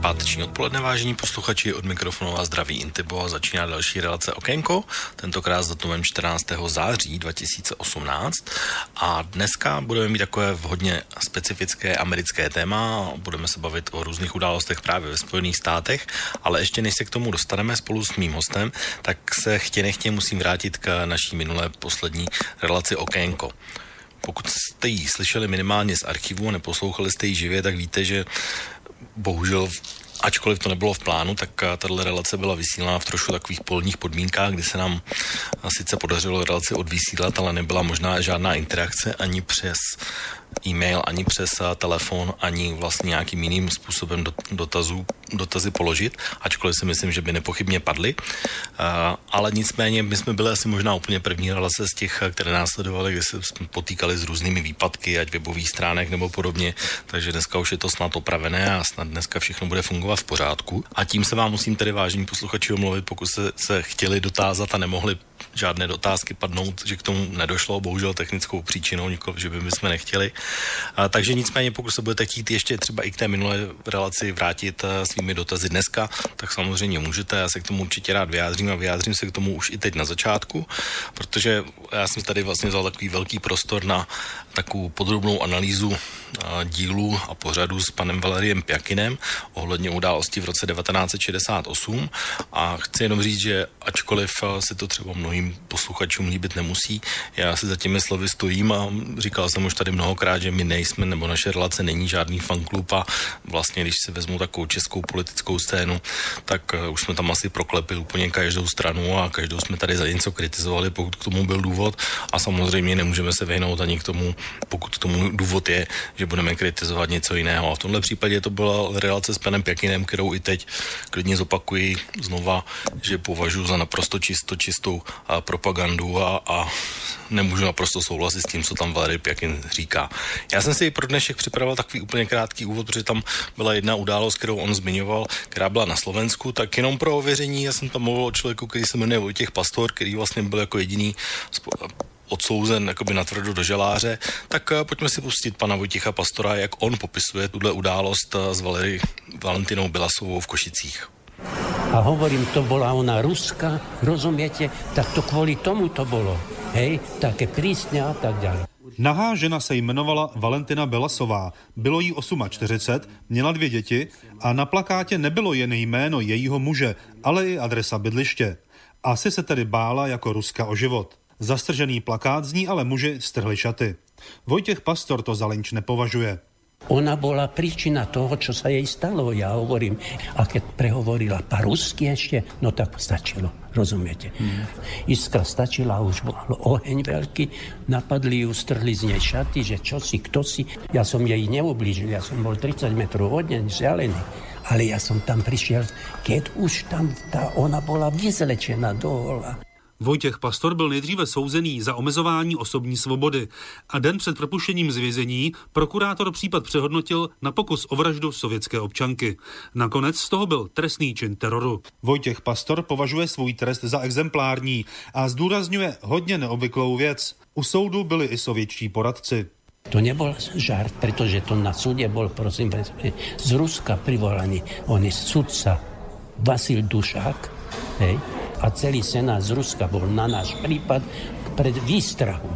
Páteční odpoledne, vážení posluchači, od mikrofonu a zdraví Intibo a začíná další relace Okénko, tentokrát s datumem 14. září 2018 a dneska budeme mít takové hodně specifické americké téma, budeme se bavit o různých událostech právě ve Spojených státech, ale ještě než se k tomu dostaneme spolu s mým hostem, tak se chtě nechtě musím vrátit k naší minulé poslední relaci Okénko. Pokud jste ji slyšeli minimálně z archivu a neposlouchali jste ji živě, tak víte, že bohužel ačkoliv to nebylo v plánu, tak eh, tato relace byla vysílána v trošku takových polních podmínkách, kdy se nám eh, sice podařilo relaci odvysílat, ale nebyla možná žádná interakce ani přes e-mail, ani přes eh, telefon, ani vlastně nějakým jiným způsobem dotazů, dotazy položit, ačkoliv si myslím, že by nepochybně padly. Uh, ale nicméně my jsme byli asi možná úplně první relace z těch, které následovaly, kde se potýkali s různými výpadky, ať webových stránek nebo podobně, takže dneska už je to snad opravené a snad dneska všechno bude fungovat v pořádku. A tím se vám musím tedy vážení posluchači omluvit, pokud se, se chtěli dotázat a nemohli žádné dotázky padnout, že k tomu nedošlo, bohužel technickou příčinou, nikoliv, že by my jsme nechtěli. A, takže nicméně, pokud se budete chtít ještě třeba i k té minulé relaci vrátit a, svými dotazy dneska, tak samozřejmě můžete, já se k tomu určitě rád vyjádřím a vyjádřím se k tomu už i teď na začátku, protože já jsem tady vlastně vzal takový velký prostor na takovou podrobnou analýzu dílu a pořadu s panem Valeriem Pjakinem ohledně události v roce 1968 a chci jenom říct, že ačkoliv se to třeba mnohým posluchačům líbit nemusí, já si za těmi slovy stojím a říkal jsem už tady mnohokrát, že my nejsme, nebo naše relace není žádný fanklub a vlastně, když si vezmu takovou českou politickou scénu, tak už jsme tam asi proklepili úplně každou stranu a každou jsme tady za něco kritizovali, pokud k tomu byl důvod. A samozřejmě nemůžeme se vyhnout ani k tomu, pokud tomu důvod je, že budeme kritizovat něco jiného. A v tomhle případě to byla relace s panem Pěkinem, kterou i teď klidně zopakuji znova, že považuji za naprosto čisto, čistou a propagandu a, a nemůžu naprosto souhlasit s tím, co tam Valery Pěkin říká. Já jsem si pro dnešek připravil takový úplně krátký úvod, protože tam byla jedna událost, kterou on zmiňoval, která byla na Slovensku, tak jenom pro ověření, já jsem tam mluvil o člověku, který se jmenuje Vojtěch Pastor, který vlastně byl jako jediný odsouzen jakoby na tvrdo do želáře, tak uh, pojďme si pustit pana Vojticha Pastora, jak on popisuje tuhle událost uh, s Valery Valentinou Bilasovou v Košicích. A hovorím, to bola ona Ruska, rozumiete? Tak to kvôli tomu to bolo. Hej, také prísne a tak ďalej. Nahá žena se jmenovala Valentina Belasová, bylo jí 48, měla dvě děti a na plakátě nebylo jen jméno jejího muže, ale i adresa bydliště. Asi se tedy bála jako Ruska o život. Zastržený plakát z ní ale muži strhli šaty. Vojtěch Pastor to za lynč nepovažuje. Ona bola príčina toho, čo sa jej stalo, ja hovorím. A keď prehovorila pa rusky ešte, no tak stačilo, rozumiete. Hmm. Iskra stačila, už bol oheň veľký, napadli ju, strhli z nej šaty, že čo si, kto si. Ja som jej neublížil, ja som bol 30 metrov od nej, vzdialený. Ale ja som tam prišiel, keď už tam tá, ona bola vyzlečená do hola. Vojtěch Pastor byl nejdříve souzený za omezování osobní svobody a den před propuštěním z vězení prokurátor případ přehodnotil na pokus o vraždu sovětské občanky. Nakonec z toho byl trestný čin teroru. Vojtěch Pastor považuje svůj trest za exemplární a zdůrazňuje hodně neobvyklou věc. U soudu byli i sovětští poradci. To nebol žart, pretože to na súde bol, prosím, z Ruska privolaný. On je sudca Vasil Dušák, hej, a celý senát z Ruska bol na náš prípad pred výstrahu.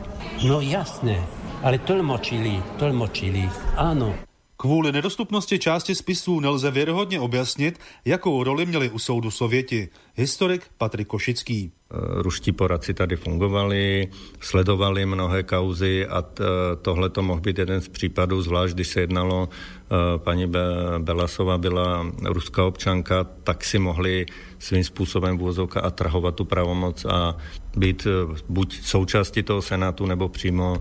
No jasné, ale tlmočili, tlmočili, áno. Kvůli nedostupnosti části spisů nelze věrohodně objasnit, jakou roli měli u soudu Sověti. Historik Patrik Košický. Eh, ruští poradci tady fungovali, sledovali mnohé kauzy a tohle to mohl být jeden z případů, zvlášť když se jednalo, eh, paní Belasova byla ruská občanka, tak si mohli svým způsobem vůzovka atrahovat tu pravomoc a být eh, buď součástí toho senátu, nebo přímo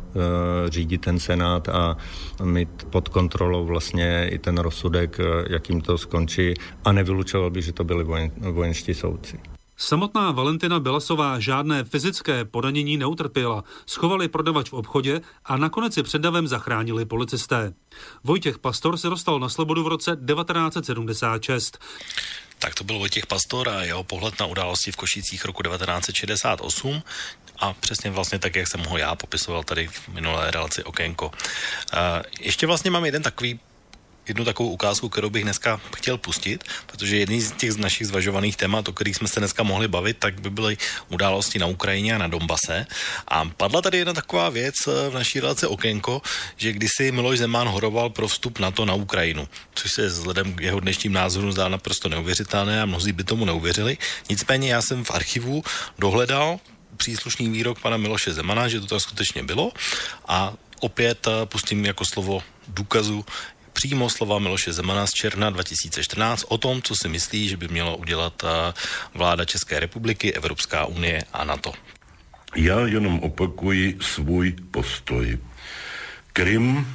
řídit ten senát a mít pod kontrolou vlastně i ten rozsudek, jakým to skončí a nevylučoval by, že to byli vojen, vojenští soudci. Samotná Valentina Belasová žádné fyzické podanění neutrpěla, schovali prodavač v obchodě a nakonec si před davem zachránili policisté. Vojtěch Pastor se dostal na slobodu v roce 1976. Tak to byl Vojtěch Pastor a jeho pohled na události v Košicích roku 1968 a přesně vlastně tak, jak jsem ho já popisoval tady v minulé relaci Okénko. Ještě vlastně mám jeden takový jednu takovou ukázku, kterou bych dneska chtěl pustit, protože jedný z těch našich zvažovaných témat, o kterých jsme se dneska mohli bavit, tak by byly události na Ukrajině a na Donbase. A padla tady jedna taková věc eh, v naší relaci Okénko, že kdysi Miloš Zeman horoval pro vstup na to na Ukrajinu, což se vzhledem k jeho dnešním názorům zdá naprosto neuvěřitelné a mnozí by tomu neuvěřili. Nicméně já jsem v archivu dohledal příslušný výrok pana Miloše Zemana, že to tak skutečně bylo a opět eh, pustím jako slovo důkazu přímo slova Miloše Zemana z června 2014 o tom, co si myslí, že by mělo udělat eh, vláda České republiky, Evropská unie a NATO. Já jenom opakuji svůj postoj. Krym,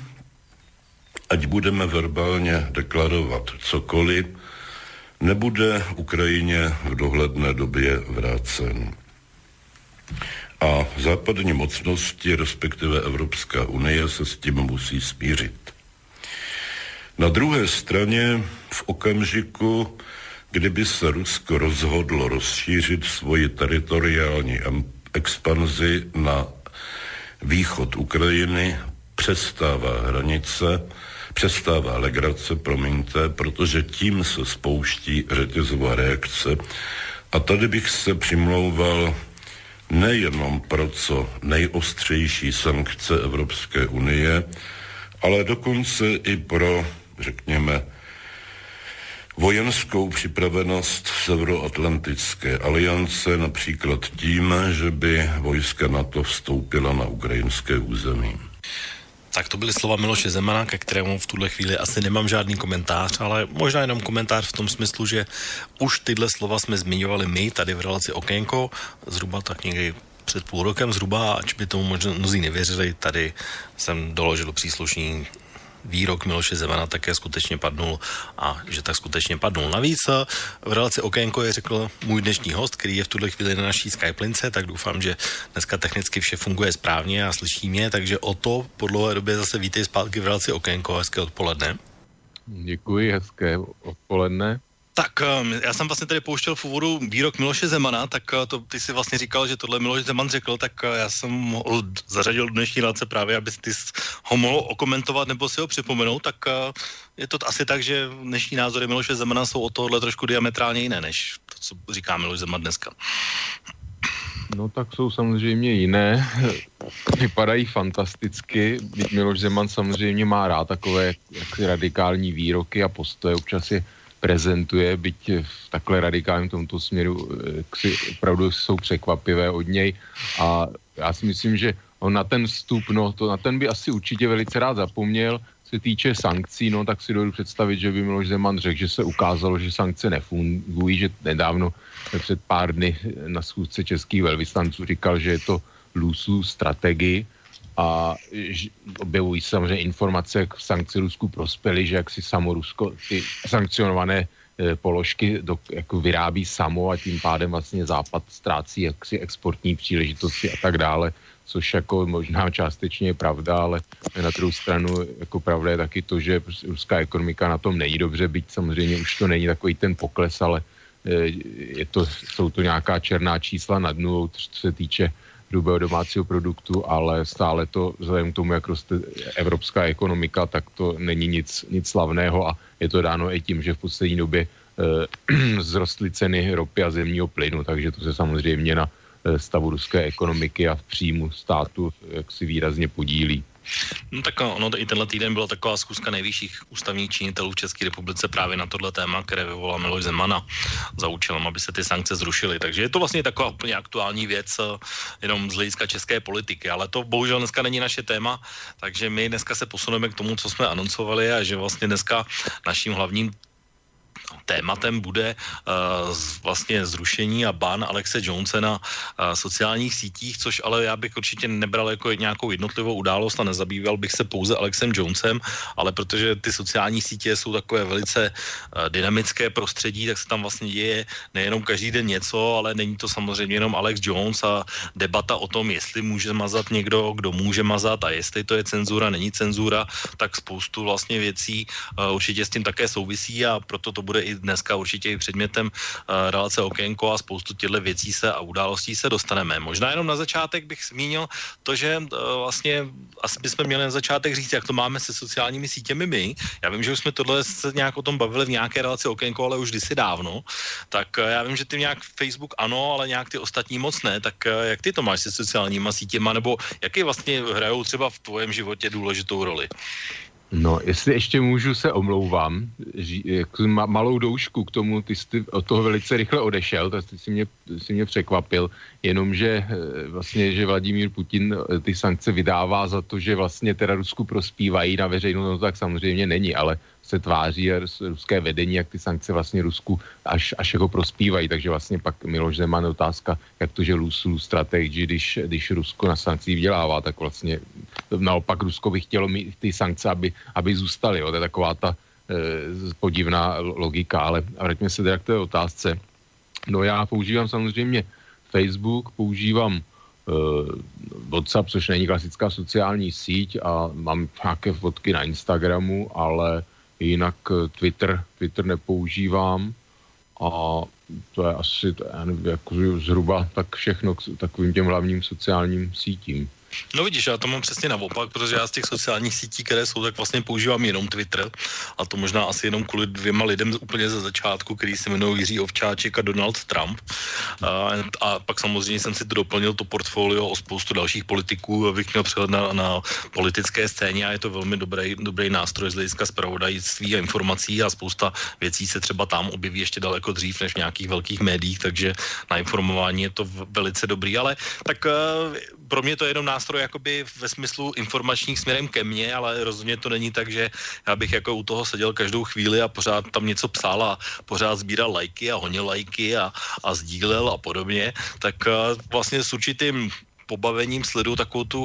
ať budeme verbálně deklarovat cokoliv, nebude Ukrajině v dohledné době vrácen. A západní mocnosti, respektive Evropská unie, se s tím musí smířit. Na druhé straně v okamžiku, kdyby se Rusko rozhodlo rozšířit svoji teritoriální expanzi na východ Ukrajiny, přestává hranice, přestává legrace, promiňte, protože tím se spouští řetězová reakce. A tady bych se přimlouval nejenom pro co nejostřejší sankce Evropské unie, ale dokonce i pro řekněme, vojenskou připravenost Severoatlantické aliance, například tím, že by vojska NATO vstoupila na ukrajinské území. Tak to byly slova Miloše Zemana, ke kterému v tuhle chvíli asi nemám žádný komentář, ale možná jenom komentář v tom smyslu, že už tyhle slova jsme zmiňovali my tady v relaci Okénko, zhruba tak někdy před půl rokem zhruba, ač by tomu možná mnozí nevěřili, tady jsem doložil příslušný výrok Miloše Zemana také skutečně padnul a že tak skutečně padnul. Navíc eh, v relaci Okénko je řekl můj dnešní host, který je v tuhle chvíli na naší Skype lince, tak doufám, že dneska technicky vše funguje správně a slyší mě, takže o to po dlouhé době zase vítej zpátky v relaci Okénko. Hezké odpoledne. Děkuji, hezké odpoledne. Tak ehm, já jsem vlastně tady pouštěl v úvodu výrok Miloše Zemana, tak eh, to ty si vlastně říkal, že tohle Miloš Zeman řekl, tak eh, já jsem ho zařadil do dnešní relace právě, aby ty ho mohl okomentovat nebo si ho připomenout, tak eh, je to asi tak, že dnešní názory Miloše Zemana jsou o tohle trošku diametrálně jiné, než to, co říká Miloš Zeman dneska. No tak jsou samozřejmě jiné, vypadají fantasticky. Miloš Zeman samozřejmě má rád takové jaksi radikální výroky a postoje, občas je prezentuje, byť v takhle radikálním tomto směru eh, si opravdu jsou překvapivé od něj. A já si myslím, že on na ten vstup, no to na ten by asi určitě velice rád zapomněl, se týče sankcí, no tak si dovedu představit, že by Miloš Zeman řekl, že se ukázalo, že sankce nefungují, že nedávno před pár dny na schůzce českých velvyslanců říkal, že je to lůsů strategii, a objevují se samozřejmě informace, jak sankce Rusku prospěly, že jak si samo Rusko ty sankcionované e, položky do, jako vyrábí samo a tím pádem vlastně Západ ztrácí jaksi exportní příležitosti a tak dále, což jako možná částečně je pravda, ale na druhou stranu jako pravda je taky to, že prostě ruská ekonomika na tom není dobře, byť samozřejmě už to není takový ten pokles, ale e, je to, jsou to nějaká černá čísla nad nulou, co se týče hrubého domácího produktu, ale stále to, vzhledem k tomu, jak roste evropská ekonomika, tak to není nic, nic slavného a je to dáno i tím, že v poslední době eh, zrostly ceny ropy a zemního plynu, takže to se samozřejmě na eh, stavu ruské ekonomiky a v příjmu státu jak si výrazně podílí. No tak ono i tenhle týden byla taková zkuska nejvyšších ústavních činitelů v České republice právě na tohle téma, které vyvolal Miloš Zemana za účelem, aby se ty sankce zrušily. Takže je to vlastně taková úplně aktuální věc, eh, jenom z hlediska české politiky, ale to bohužel dneska není naše téma, takže my dneska se posuneme k tomu, co jsme anoncovali a že vlastně dneska naším hlavním tématem bude uh, vlastně zrušení a ban Alexe Jonese na uh, sociálních sítích, což ale já bych určitě nebral jako nějakou jednotlivou událost a nezabýval bych se pouze Alexem Jonesem, ale protože ty sociální sítě jsou takové velice uh, dynamické prostředí, tak se tam vlastně děje nejenom každý den něco, ale není to samozřejmě jenom Alex Jones a debata o tom, jestli může mazat někdo, kdo může mazat a jestli to je cenzura, není cenzura, tak spoustu vlastně věcí určitě s tím také souvisí a proto to bude i dneska určitě i předmětem uh, relace Okénko a spoustu těchto věcí se a událostí se dostaneme. Možná jenom na začátek bych zmínil to, že uh, vlastně asi bychom měli na začátek říct, jak to máme se sociálními sítěmi my. Já vím, že už jsme tohle se nějak o tom bavili v nějaké relaci Okénko, ale už kdysi dávno. Tak uh, já vím, že ty nějak Facebook ano, ale nějak ty ostatní moc ne. Tak jak ty to máš se sociálníma sítěma, nebo jaký vlastně hrajou třeba v tvém životě důležitou roli? No, jestli ještě můžu se omlouvám, ži, ma, malou doušku k tomu, ty jsi od toho velice rychle odešel, to si mě, si mě překvapil, jenomže eh, vlastně, že Vladimír Putin eh, ty sankce vydává za to, že vlastně teda Rusku prospívají na veřejnou, no tak samozřejmě není, ale se tváří ruské vedení, jak ty sankce vlastně Rusku až, až jako prospívají. Takže vlastně pak Miloš Zeman otázka, jak to, že Lusu strategii, když, když Rusko na sankcí vydělává, tak vlastně naopak Rusko by chtělo mít ty sankce, aby, aby zůstaly. Jo. To je taková ta e, podivná logika, ale vraťme se teda k té otázce. No já používám samozřejmě Facebook, používám uh, WhatsApp, což není klasická sociální síť a mám nějaké fotky na Instagramu, ale jinak eh, Twitter, Twitter nepoužívám a to je asi já nevím, jako zhruba tak všechno k takovým těm hlavním sociálním sítím. No vidíš, já to mám přesně naopak, protože já z těch sociálních sítí, které jsou, tak vlastně používám jenom Twitter a to možná asi jenom kvůli dvěma lidem úplně ze začátku, který se jmenují Jiří Ovčáček a Donald Trump. A, a pak samozřejmě jsem si to doplnil, to portfolio o spoustu dalších politiků, abych měl přehled na, na politické scéně a je to velmi dobrý, dobrý nástroj z hlediska zpravodajství a informací a spousta věcí se třeba tam objeví ještě daleko dřív než v nějakých velkých médiích, takže na informování je to velice dobrý, ale tak uh, pro mě to je jenom nástroj jakoby ve smyslu informačních směrem ke mně, ale rozhodně to není tak, že já bych jako u toho seděl každou chvíli a pořád tam něco psal a pořád sbíral lajky a honil lajky a, a sdílel a podobně, tak uh, vlastně s určitým pobavením sleduju takovou tu,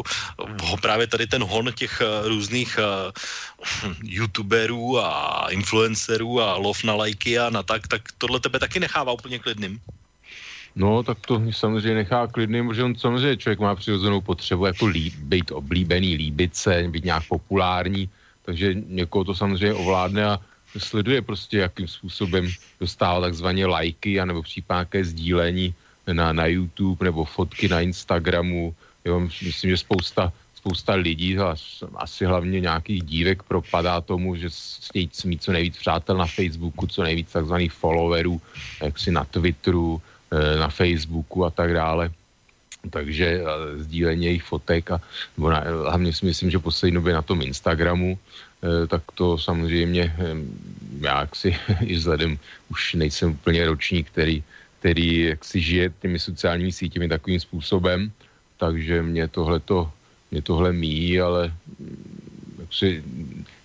právě tady ten hon těch uh, různých uh, youtuberů a influencerů a lov na lajky a na tak, tak tohle tebe taky nechává úplně klidným. No, tak to samozřejmě nechá klidným, protože on samozřejmě člověk má přirozenou potřebu jako líb, být oblíbený, líbit se, být nějak populární, takže někoho to samozřejmě ovládne a sleduje prostě, jakým způsobem dostává takzvané lajky a nebo případně sdílení na, na YouTube nebo fotky na Instagramu. Jo, myslím, že spousta, spousta lidí, a asi hlavně nějakých dívek propadá tomu, že chtějí mít co nejvíc přátel na Facebooku, co nejvíc takzvaných followerů, jak si na Twitteru, na Facebooku a tak dále. Takže eh, sdílení jejich fotek a nebo na, hlavně si myslím, že poslední době na tom Instagramu, eh, tak to samozřejmě já si i vzhledem už nejsem úplně ročník, který, který jak si žije těmi sociálními sítěmi takovým způsobem, takže mě tohleto, mě tohle míjí, ale mm, si,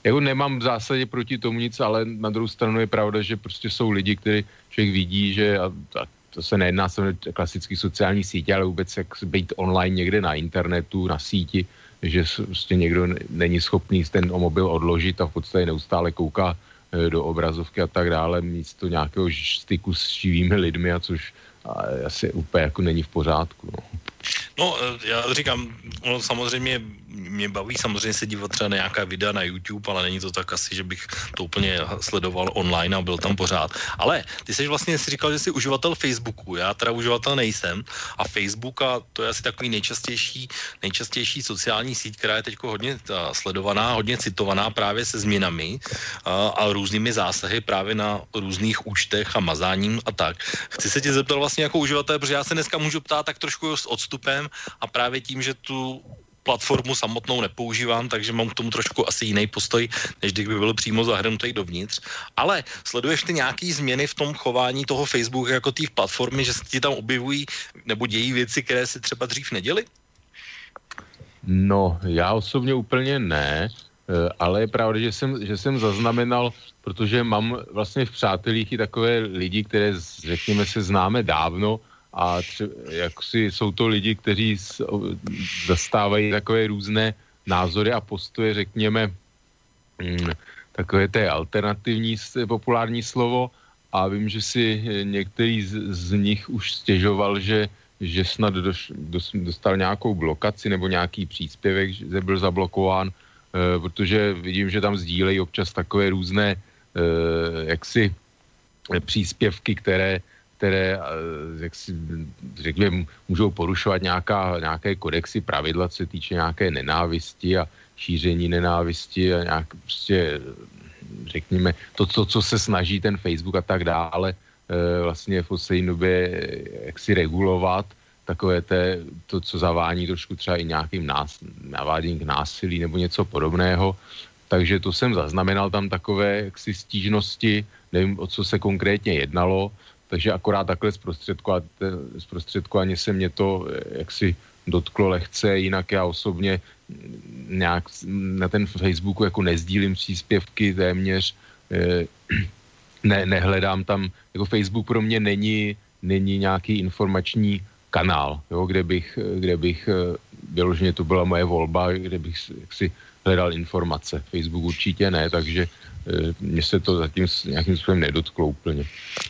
jako nemám v zásadě proti tomu nic, ale na druhou stranu je pravda, že prostě jsou lidi, kteří člověk vidí, že a, a to se nejedná se klasický sociální sítě, ale vůbec jak být online někde na internetu, na síti, že prostě někdo není schopný ten mobil odložit a v podstatě neustále kouká e, do obrazovky a tak dále, místo nějakého styku s živými lidmi, a což asi úplně jako není v pořádku. No. No, e, já říkám, ono samozřejmě mě baví samozřejmě se dívat třeba na nějaká videa na YouTube, ale není to tak asi, že bych to úplně sledoval online a byl tam pořád. Ale ty jsi vlastně si říkal, že jsi uživatel Facebooku, já teda uživatel nejsem a Facebook a to je asi takový nejčastější, nejčastější sociální síť, která je teď hodně sledovaná, hodně citovaná právě se změnami a, a různými zásahy právě na různých účtech a mazáním a tak. Chci se tě zeptat vlastně jako uživatel, protože já se dneska můžu ptát tak trošku s odstupem a právě tím, že tu platformu samotnou nepoužívám, takže mám k tomu trošku asi jiný postoj, než kdyby byl přímo zahrnutý dovnitř. Ale sleduješ ty nějaký změny v tom chování toho Facebooku jako té platformy, že se ti tam objevují nebo dějí věci, které si třeba dřív neděli? No, já osobně úplně ne. ale je pravda, že jsem, že jsem zaznamenal, protože mám vlastně v přátelích i takové lidi, které, řekněme se, známe dávno a tře- jak si jsou to lidi, kteří zastávají takové různé názory a postoje, řekněme, mm, takové té alternativní populární slovo. A vím, že si některý z, z nich už stěžoval, že, že snad doš, dos, dostal nějakou blokaci nebo nějaký příspěvek, že byl zablokován, e, protože vidím, že tam sdílejí občas takové různé e, jaksi příspěvky, které které, jak si řekněme, můžou porušovat nějaká, nějaké kodexy, pravidla, co se týče nějaké nenávisti a šíření nenávisti a nějak prostě, řekněme, to, to, co se snaží ten Facebook a tak dále, vlastně v poslední době jak si regulovat, takové té, to, co zavání trošku třeba i nějakým nás, naváděním k násilí nebo něco podobného. Takže to jsem zaznamenal tam takové jaksi stížnosti, nevím, o co se konkrétně jednalo, takže akorát takhle zprostředkovaně se mě to eh, jaksi dotklo lehce, jinak já osobně nějak na ten Facebooku jako nezdílím příspěvky téměř, eh, ne, nehledám tam, jako Facebook pro mě není, není nějaký informační kanál, jo, kde bych, kde bych eh, vyloženě to byla moje volba, kde bych si hledal informace. Facebook určitě ne, takže mně se to zatím nějakým způsobem nedotklo úplně.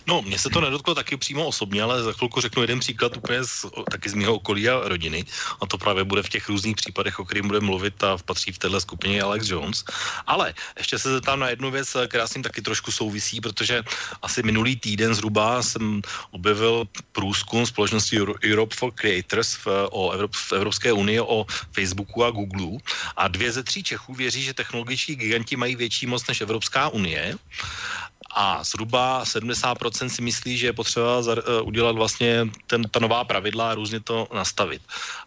No, mně se to nedotklo taky přímo osobně, ale za chvilku řeknu jeden příklad úplně z, taky z mého okolí a rodiny. A to právě bude v těch různých případech, o kterých budeme mluvit a patří v této skupině Alex Jones. Ale ještě se zeptám na jednu věc, která s tím taky trošku souvisí, protože asi minulý týden zhruba jsem objevil průzkum společnosti Europe for Creators v, o Evrop, v Evropské unii o Facebooku a Google a dvě ze tří Čechů věří, že technologičtí giganti mají větší moc než Evropská Evropská unie a zhruba 70% si myslí, že je potřeba za, uh, udělat vlastně ten, ta nová pravidla a různě to nastavit.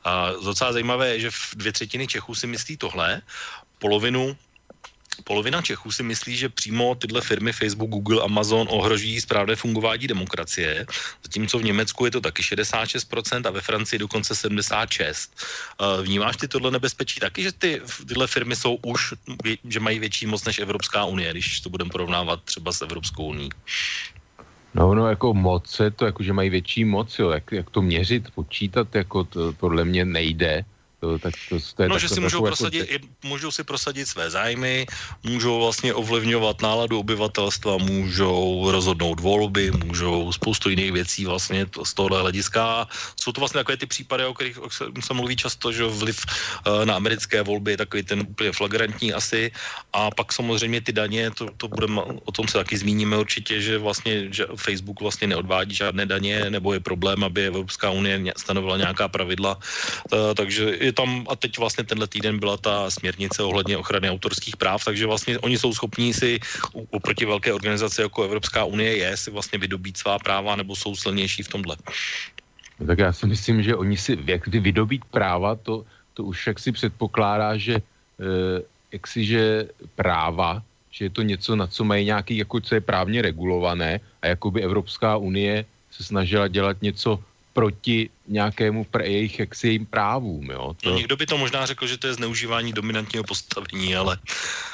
Uh, docela zajímavé je, že dvě třetiny Čechů si myslí tohle, polovinu Polovina Čechů si myslí, že přímo tyhle firmy Facebook, Google, Amazon ohrožují správné fungování demokracie, zatímco v Německu je to taky 66% a ve Francii dokonce 76%. Eh, vnímáš ty tohle nebezpečí taky, že ty, tyhle firmy jsou už, že mají větší moc než Evropská unie, když to budeme porovnávat třeba s Evropskou unii? No, no, jako moc je to, jako že mají větší moc, jo, jak, jak to měřit, počítat, jako to podle mě nejde. To, tak to, to je no, že si můžou, jako prosadit, jako... můžou si prosadit své zájmy, můžou vlastně ovlivňovat náladu obyvatelstva, můžou rozhodnout volby, můžou spoustu jiných věcí vlastně z tohohle hlediska. Jsou to vlastně takové ty případy, o kterých se mluví často, že vliv eh, na americké volby je takový ten úplně flagrantní asi. A pak samozřejmě ty daně, to, to budeme, o tom se taky zmíníme určitě, že vlastně že Facebook vlastně neodvádí žádné daně, nebo je problém, aby Evropská unie stanovila nějaká pravidla. Eh, takže je tam, a teď vlastně tenhle týden byla ta směrnice ohledně ochrany autorských práv, takže vlastně oni jsou schopní si oproti velké organizaci jako Evropská unie je si vlastně vydobít svá práva nebo jsou silnější v tomhle. No tak já si myslím, že oni si, jak kdy vydobít práva, to, to už jak si předpokládá, že eh, jak si, že práva, že je to něco, na co mají nějaký, jako co je právně regulované a jako by Evropská unie se snažila dělat něco proti nějakému pre, jejich jaksi jejím právům. Jo? To... No, někdo by to možná řekl, že to je zneužívání dominantního postavení, ale...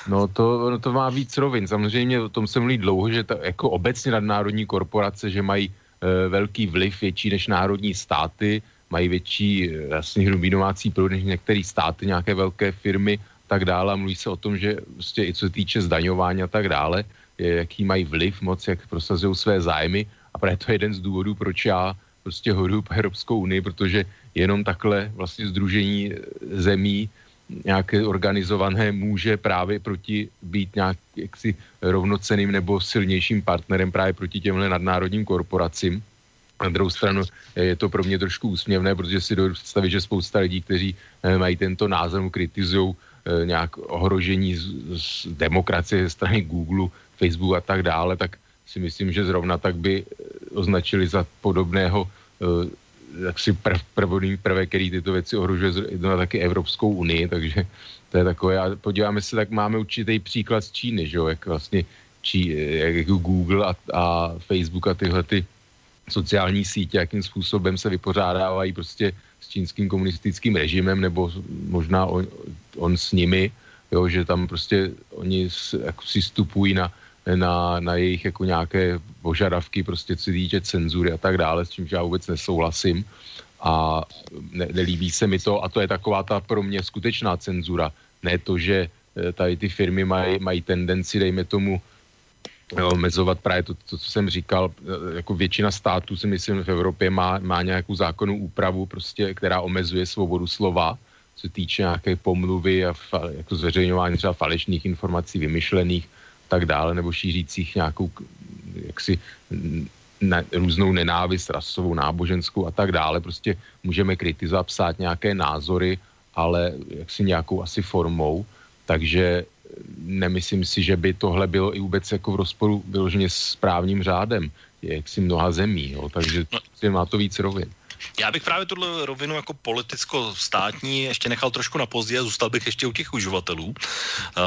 No to, no to má víc rovin. Samozřejmě o tom se mluví dlouho, že to, jako obecně nadnárodní korporace, že mají e, velký vliv větší než národní státy, mají větší vlastně hrubý domácí produkt než některé státy, nějaké velké firmy tak dále. A mluví se o tom, že prostě i co se týče zdaňování a tak dále, je, jaký mají vliv, moc, jak prosazují své zájmy. A právě to je jeden z důvodů, proč já prostě hodu po Evropskou unii, protože jenom takhle vlastně združení zemí nějaké organizované může právě proti být nějak jaksi rovnoceným nebo silnějším partnerem právě proti těmhle nadnárodním korporacím. Na druhou stranu je to pro mě trošku úsměvné, protože si dovedu představit, že spousta lidí, kteří eh, mají tento názor, kritizují eh, nějak ohrožení z, z demokracie ze strany Google, Facebook a tak dále, tak si myslím, že zrovna tak by označili za podobného uh, jaksi prv, první prvek, který tyto věci ohrožuje na taky Evropskou unii, takže to je takové. A podíváme se, tak máme určitý příklad z Číny, že jo, jak vlastně Čí, jak Google a, a Facebook a tyhle ty sociální sítě, jakým způsobem se vypořádávají prostě s čínským komunistickým režimem, nebo možná on, on s nimi, jo, že tam prostě oni s, jako si stupují na, na, na jejich jako nějaké požadavky, prostě co týče cenzury a tak dále, s čímž já vůbec nesouhlasím a ne, nelíbí se mi to a to je taková ta pro mě skutečná cenzura. Ne to, že eh, tady ty firmy mají, mají tendenci, dejme tomu, omezovat právě to, to, co jsem říkal, eh, jako většina států si myslím v Evropě má, má nějakou zákonnou úpravu, prostě, která omezuje svobodu slova, co týče nějaké pomluvy a fa, jako zveřejňování třeba falešných informací, vymyšlených tak dále, nebo šířících nějakou jaksi na, různou nenávist rasovou, náboženskou a tak dále. Prostě můžeme kritizovat, psát nějaké názory, ale jaksi nějakou asi formou. Takže nemyslím si, že by tohle bylo i vůbec jako v rozporu vyloženě s právním řádem. Je jaksi mnoha zemí, jo, takže no. má to víc rovin. Já bych právě tuhle rovinu jako politicko-státní ještě nechal trošku na pozdě a zůstal bych ještě u těch uživatelů, uh,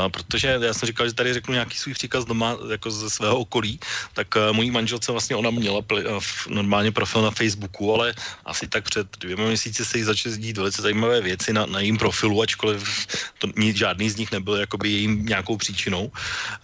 protože já jsem říkal, že tady řeknu nějaký svůj příkaz doma jako ze svého okolí, tak uh, mojí manželce vlastně ona měla pl- uh, normálně profil na Facebooku, ale asi tak před dvěma měsíci se jí začaly dít velice zajímavé věci na, na jejím profilu, ačkoliv to, žádný z nich nebyl jakoby jejím nějakou příčinou.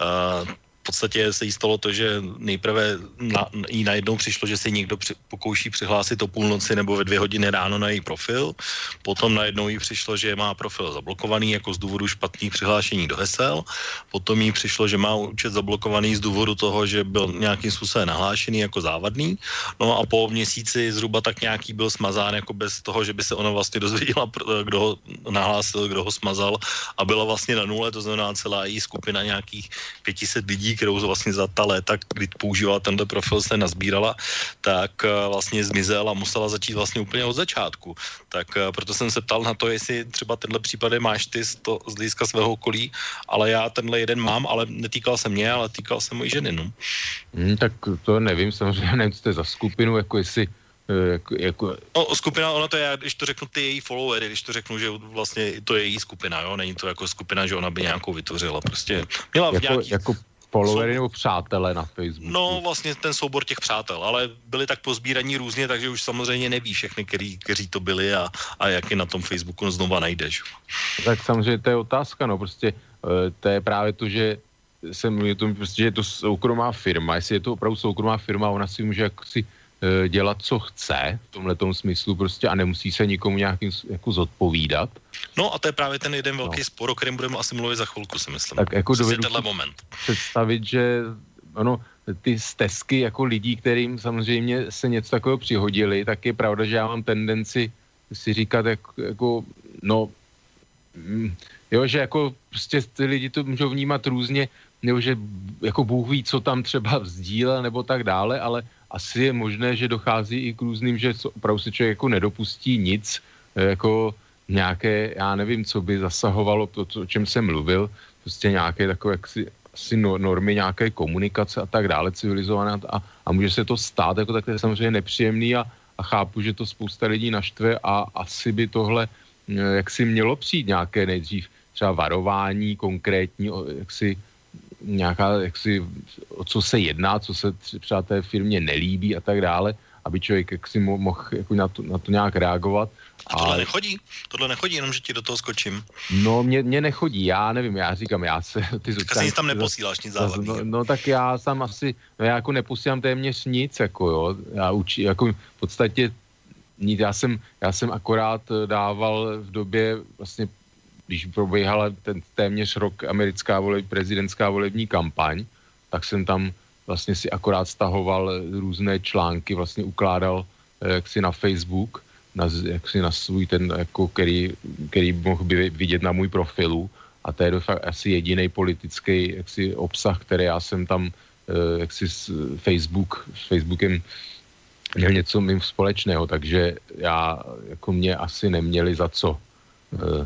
Uh, podstatě se jí stalo to, že nejprve na, jí najednou přišlo, že se někdo při, pokouší přihlásit o půlnoci nebo ve dvě hodiny ráno na její profil. Potom najednou jí přišlo, že má profil zablokovaný jako z důvodu špatných přihlášení do hesel. Potom jí přišlo, že má účet zablokovaný z důvodu toho, že byl nějakým způsobem nahlášený jako závadný. No a po měsíci zhruba tak nějaký byl smazán jako bez toho, že by se ona vlastně dozvěděla, kdo ho nahlásil, kdo ho smazal a byla vlastně na nule, to znamená celá její skupina nějakých 500 lidí, kterou vlastně za ta léta, kdy používala tenhle profil, se nazbírala, tak eh, vlastně zmizel a musela začít vlastně úplně od začátku. Tak eh, proto jsem se ptal na to, jestli třeba tenhle případy máš ty z, to, z hlediska svého okolí, ale já tenhle jeden mám, ale netýkal se mě, ale týkal se mojí ženy, no. Hmm, tak to nevím, samozřejmě nevím, co to je za skupinu, jako jestli eh, jako, jako... No, skupina, ona to je, když to řeknu ty její followery, když to řeknu, že vlastně to je její skupina, jo, není to jako skupina, že ona by nějakou vytvořila, prostě měla jako, v nějaký... jako followery nebo přátelé na Facebooku? No vlastně ten soubor těch přátel, ale byli tak pozbíraní různě, takže už samozřejmě neví všechny, který, kteří to byli a, a jak je na tom Facebooku znova najdeš. Tak samozřejmě to je otázka, no prostě eh, to je právě to, že se mluví o tom, prostě, že je to soukromá firma, jestli je to opravdu soukromá firma, ona si může jak si dělat, co chce v tomhle smyslu prostě a nemusí se nikomu nějakým jako zodpovídat. No a to je právě ten jeden velký no. spor, o kterém budeme asi mluvit za chvilku, si myslím. Tak jako dovedu tenhle moment. představit, že ono, ty stezky jako lidí, kterým samozřejmě se něco takového přihodili, tak je pravda, že já mám tendenci si říkat jako, jako no, mm, jo, že jako prostě ty lidi to můžou vnímat různě, nebo že jako Bůh ví, co tam třeba vzdíle nebo tak dále, ale asi je možné, že dochází i k různým, že opravdu se člověk jako nedopustí nic, eh, jako nějaké, já nevím, co by zasahovalo to, o čem jsem mluvil, prostě nějaké takové jaksi, asi no, normy nějaké komunikace a tak dále civilizované a, a může se to stát, jako tak to je samozřejmě nepříjemný a, a chápu, že to spousta lidí naštve a asi by tohle eh, jak si mělo přijít nějaké nejdřív třeba varování konkrétní, jak si nějaká, jaksi, o co se jedná, co se třeba té firmě nelíbí a tak dále, aby člověk jaksi mohl jako na, to, na to nějak reagovat. A tohle a... nechodí? Tohle nechodí, jenom že ti do toho skočím. No, mě, mě nechodí, já nevím, já říkám, já se... Ty tak asi tam neposíláš nic závadný. No, no, tak já tam asi, no já jako neposílám téměř nic, jako jo, já učí, jako v podstatě nic, já jsem, já jsem akorát dával v době vlastně když probíhala ten téměř rok americká vole, prezidentská volební kampaň, tak jsem tam vlastně si akorát stahoval různé články, vlastně ukládal eh, jaksi na Facebook, na, jaksi na svůj ten, jako, který, který mohl by vidět na můj profilu. A to je asi jediný politický jaksi, obsah, který já jsem tam eh, jaksi s Facebook, s Facebookem měl něco mým společného, takže já, jako mě asi neměli za co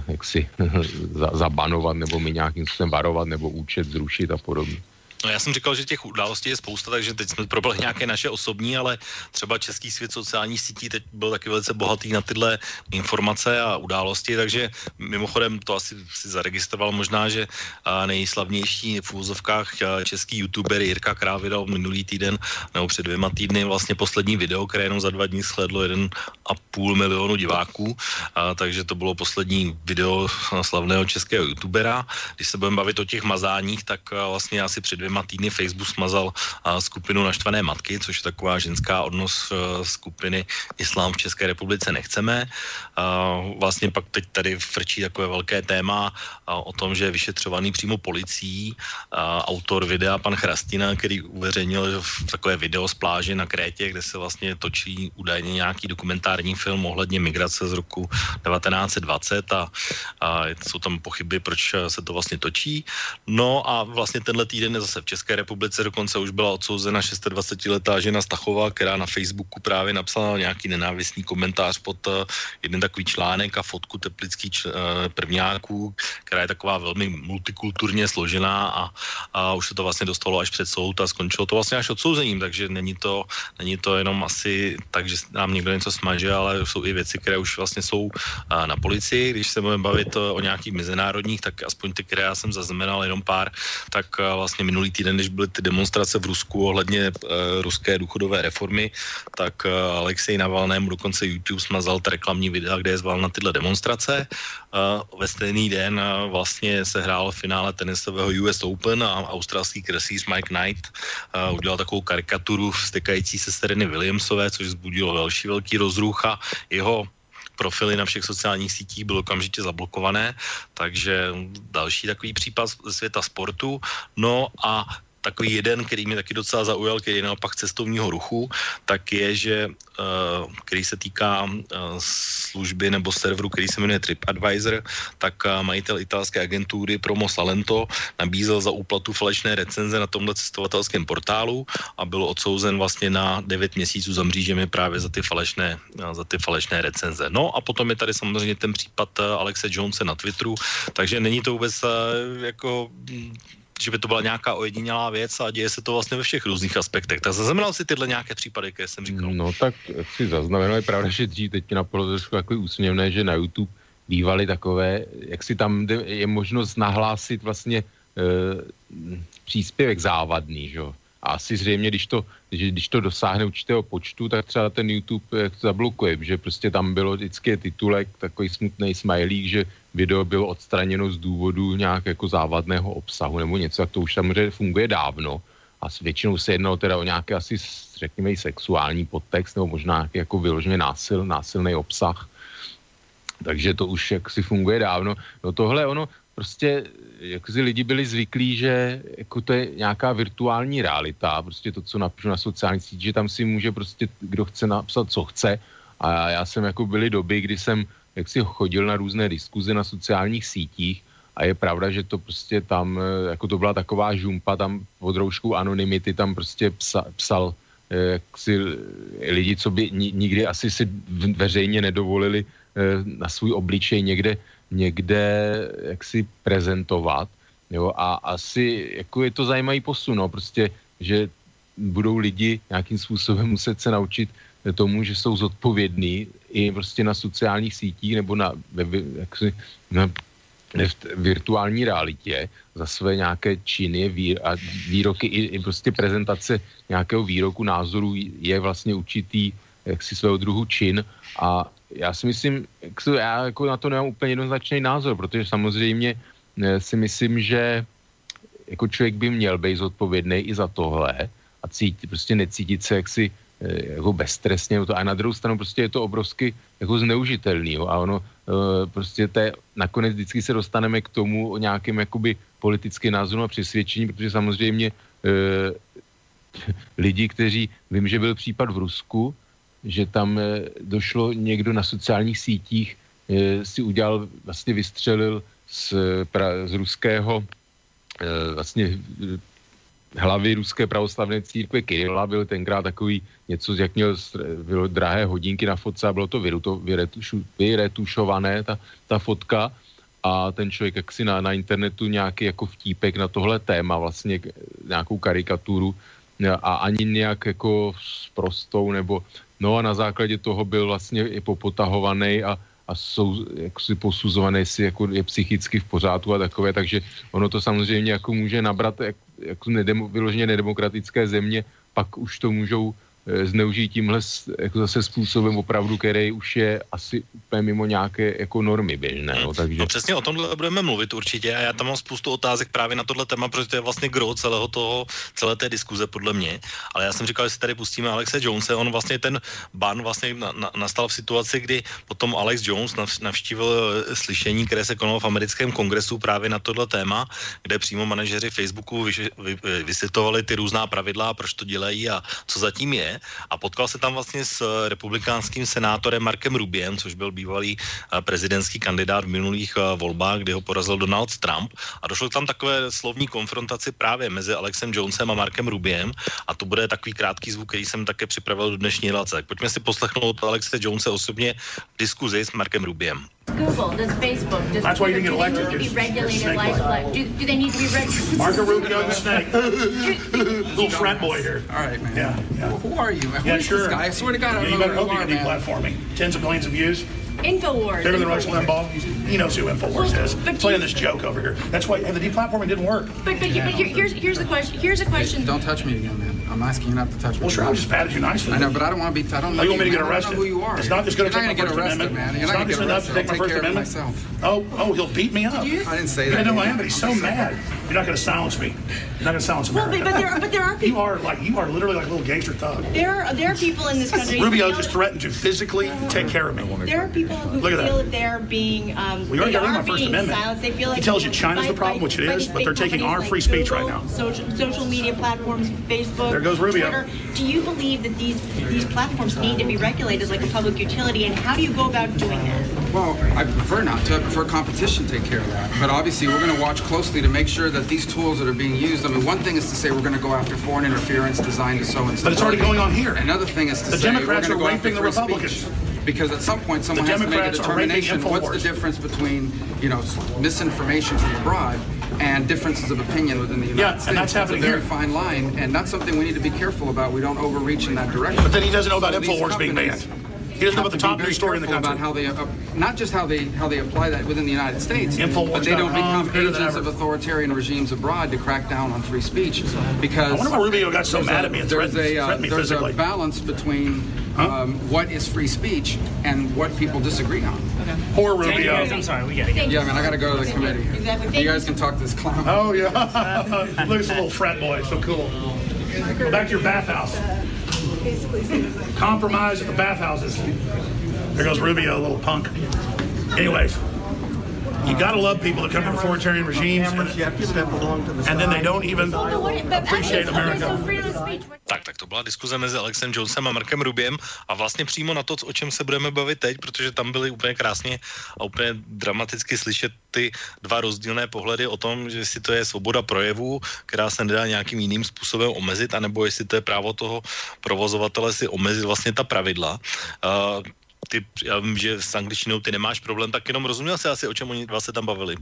jak si zabanovat nebo mi nějakým způsobem varovat nebo účet zrušit a podobně. No já jsem říkal, že těch událostí je spousta, takže teď jsme probrali nějaké naše osobní, ale třeba český svět sociálních sítí teď byl taky velice bohatý na tyhle informace a události, takže mimochodem to asi si zaregistroval možná, že nejslavnější v úzovkách český youtuber Jirka Král vydal minulý týden nebo před dvěma týdny vlastně poslední video, které jenom za dva dní shledlo jeden a půl milionu diváků, a, takže to bylo poslední video slavného českého youtubera. Když se budeme bavit o těch mazáních, tak vlastně asi před dvěma dvěma týdny Facebook smazal skupinu Naštvané matky, což je taková ženská odnos e, skupiny Islám v České republice nechceme. Vlastně pak teď tady frčí takové velké téma o tom, že je vyšetřovaný přímo policií autor videa pan Chrastina, který uveřejnil takové video z pláže na Krétě, kde se vlastně točí údajně nějaký dokumentární film ohledně migrace z roku 1920 a, a jsou tam pochyby, proč se to vlastně točí. No a vlastně tenhle týden je zase v České republice dokonce už byla odsouzena 26-letá žena Stachová, která na Facebooku právě napsala nějaký nenávistný komentář pod uh, jeden takový článek a fotku teplických uh, prvňáků, která je taková velmi multikulturně složená a, a už se to vlastně dostalo až před soud a skončilo to vlastně až odsouzením, takže není to, není to jenom asi tak, že nám někdo něco smaže, ale jsou i věci, které už vlastně jsou uh, na policii. Když se budeme bavit o nějakých mezinárodních, tak aspoň ty, které já jsem zaznamenal jenom pár, tak vlastně minulý týden, když byly ty demonstrace v Rusku ohledně uh, ruské důchodové reformy, tak uh, Alexej Navalnému dokonce YouTube smazal ta reklamní videa, kde je zval na tyhle demonstrace. Uh, ve stejný den uh, vlastně se hrál finále tenisového US Open a australský kreslíř Mike Knight uh, udělal takovou karikaturu stekající se Sereny Williamsové, což vzbudilo další velký rozruch a jeho profily na všech sociálních sítích bylo okamžitě zablokované, takže další takový případ ze světa sportu. No a takový jeden, který mě taky docela zaujal, který je naopak cestovního ruchu, tak je, že uh, který se týká uh, služby nebo serveru, který se jmenuje TripAdvisor, tak uh, majitel italské agentury Promo Salento nabízel za úplatu falešné recenze na tomhle cestovatelském portálu a byl odsouzen vlastně na 9 měsíců za mřížemi právě za ty falešné, za ty falešné recenze. No a potom je tady samozřejmě ten případ Alexe Jonese na Twitteru, takže není to vůbec jako že by to byla nějaká ojedinělá věc a děje se to vlastně ve všech různých aspektech. Tak zaznamenal si tyhle nějaké případy, které jsem říkal? No tak si zaznamenal, je pravda, že dřív teď na trošku takový úsměvné, že na YouTube bývaly takové, jak si tam je možnost nahlásit vlastně e, příspěvek závadný, že a asi zřejmě, když to, když, když to dosáhne určitého počtu, tak třeba ten YouTube to zablokuje, že prostě tam bylo vždycky titulek, takový smutný smajlík, že video bylo odstraněno z důvodu nějak jako závadného obsahu nebo něco, tak to už samozřejmě funguje dávno. A s většinou se jednalo teda o nějaké asi, řekněme, sexuální podtext nebo možná nějaký jako vyloženě násil, násilný obsah. Takže to už jak si funguje dávno. No tohle ono, prostě jak si lidi byli zvyklí, že jako to je nějaká virtuální realita, prostě to, co napíšu na sociální síti, že tam si může prostě kdo chce napsat, co chce. A já jsem jako byly doby, kdy jsem jak si chodil na různé diskuze na sociálních sítích a je pravda, že to prostě tam, eh, jako to byla taková žumpa, tam pod rouškou anonymity tam prostě psa, psal eh, jak si lidi, co by nikdy asi si veřejně nedovolili eh, na svůj obličej někde, někde jak si prezentovat. Jo, a asi jako je to zajímavý posun, no, prostě, že budou lidi nějakým způsobem muset se naučit tomu, že jsou zodpovědní i prostě na sociálních sítích nebo na, jaksi, na v virtuální realitě za své nějaké činy a výroky i, i prostě prezentace nějakého výroku názoru je vlastně určitý jaksi svého druhu čin. A já si myslím, já jako na to nemám úplně jednoznačný názor, protože samozřejmě eh, si myslím, že jako člověk by měl být zodpovědný i za tohle a cítit, prostě necítit se jaksi Eh, jako bezstresně, a na druhou stranu prostě je to obrovsky jako zneužitelný, jo, a ono eh, prostě té, nakonec vždycky se dostaneme k tomu o nějakém jakoby politickém názoru a přesvědčení, protože samozřejmě e, lidi, kteří, vím, že byl případ v Rusku, že tam došlo někdo na sociálních sítích, si udělal, vlastně vystřelil z, pra, z ruského vlastně hlavy ruské pravoslavné církve Kirila byl tenkrát takový něco, jak měl bylo drahé hodinky na fotce a bylo to vyretušované, ta, ta fotka. a ten člověk jak si na, na internetu nějaký jako vtípek na tohle téma, vlastně nějakou karikaturu a ani nějak jako s prostou nebo no a na základě toho byl vlastně i popotahovaný a, a jsou jako si posuzované, jestli jako je psychicky v pořádku a takové, takže ono to samozřejmě jako může nabrat jak, jako nedemo, vyloženě nedemokratické země, pak už to můžou zneužijí tímhle jako zase způsobem opravdu, který už je asi úplně mimo nějaké jako normy běžné. No, takže... no přesně o tomhle budeme mluvit určitě a já tam mám spoustu otázek právě na tohle téma, protože to je vlastně gro celého toho, celé té diskuze podle mě. Ale já jsem říkal, že si tady pustíme Alexe Jonese, on vlastně ten ban vlastně na, na, nastal v situaci, kdy potom Alex Jones navštívil eh, slyšení, které se konalo v americkém kongresu právě na tohle téma, kde přímo manažeři Facebooku vy, vy, vysvětovali ty různá pravidla, proč to dělají a co zatím je a potkal se tam vlastně s eh, republikánským senátorem Markem Rubiem, což byl bývalý eh, prezidentský kandidát v minulých eh, volbách, kdy ho porazil Donald Trump a došlo tam takové slovní konfrontaci právě mezi Alexem Jonesem a Markem Rubiem a to bude takový krátký zvuk, který jsem také připravil do dnešní relace. Tak pojďme si poslechnout Alexe Jonese osobně v diskuzi s Markem Rubiem. Google, does Facebook, does That's why you didn't get elected. Do they need to be regulated like, like do, do they need to be regulated? Marco Rubio, the snake. Little frat boy here. All right, man. Yeah, yeah. Who are you, man? Yeah, Who is sure. this guy? I swear to God, I Yeah, don't you know better who hope you you are, can man. deplatforming. Tens of millions of views. Infowars. Bigger than Rush Infowars. Limbaugh. He knows who Infowars Well, is. but Playing you- this joke over here. That's why and the deplatforming didn't work. But, but, but here, here's, here's the question, here's a question. Don't touch me again, man. I'm asking you not to touch me. Well, sure, I just patted you nicely. I know, but I don't want to be. I don't know Oh, you want me to man. get I don't arrested? know who you are. It's not just going to You're take not my gonna First get arrested, Amendment. man. You're It's not not gonna just get enough to take my I'll First take care of Amendment. myself. Oh, oh, he'll beat me up. I didn't say that. I that. know I am, but he's so mad. You're not going to silence me. You're not going to silence me. Well, but, but there, are- but there are You are like you are literally like a little gangster thug. there are, there are people in this country. Rubio who just threatened to physically take care of me. There are people who Look at feel that. that they're being, um, We already they got rid of are my First being Amendment. silenced. They feel like He tells you China's by- the problem, by- which it by is, these but they're taking our like free speech right now. Social, social media platforms, Facebook, There goes Rubio. Twitter. Do you believe that these these platforms need to be regulated like a public utility, and how do you go about doing that? Well, I prefer not to. I prefer competition to take care of that. But obviously, we're going to watch closely to make sure that these tools that are being used. I mean, one thing is to say we're going to go after foreign interference designed to so and so. But it's already going on here. Another thing is to The say Democrats we're are going to go after raping the free Republicans. speech. Because at some point, someone has to make a Democrats are raping determination. What's the difference between, you know, misinformation from abroad and differences of opinion within the United Yeah, and States? that's happening a very here. fine line, and that's something we need to be careful about. We don't overreach in that direction. But then he doesn't know about So Infowars being banned. He doesn't know about the top news story in the country. About how they, uh, not just how they how they apply that within the United States, Infowars.com, but they don't become agents of authoritarian regimes abroad to crack down on free speech. Because I wonder why Rubio got so mad a- at me and there's threatened- a uh, threatened me there's physically. a balance between um, what is free speech and what people disagree on. Poor Rubio. I'm sorry, we gotta go. Yeah, man, I got to go to the committee. Exactly. You guys can talk to this clown. Oh yeah, look a little frat boy, so cool. Go back to your bathhouse. Compromise at the bathhouses. There goes Rubio, a little punk. Anyways, you gotta love people that come from authoritarian regimes, and, then they don't even what- but appreciate America. Tak, tak to byla diskuze mezi Alexem Jonesem a Markem Rubiem a vlastně přímo na to, o čem se budeme bavit teď, protože tam byly úplně krásně a úplně dramaticky slyšet ty dva rozdílné pohledy o tom, že jestli to je svoboda projevu, která se nedá nějakým jiným způsobem omezit, anebo jestli to je právo toho provozovatele si omezit vlastně ta pravidla. Uh, ty, já vím, že s angličtinou ty nemáš problém, tak jenom rozuměl jsi asi, o čem oni dva se tam bavili.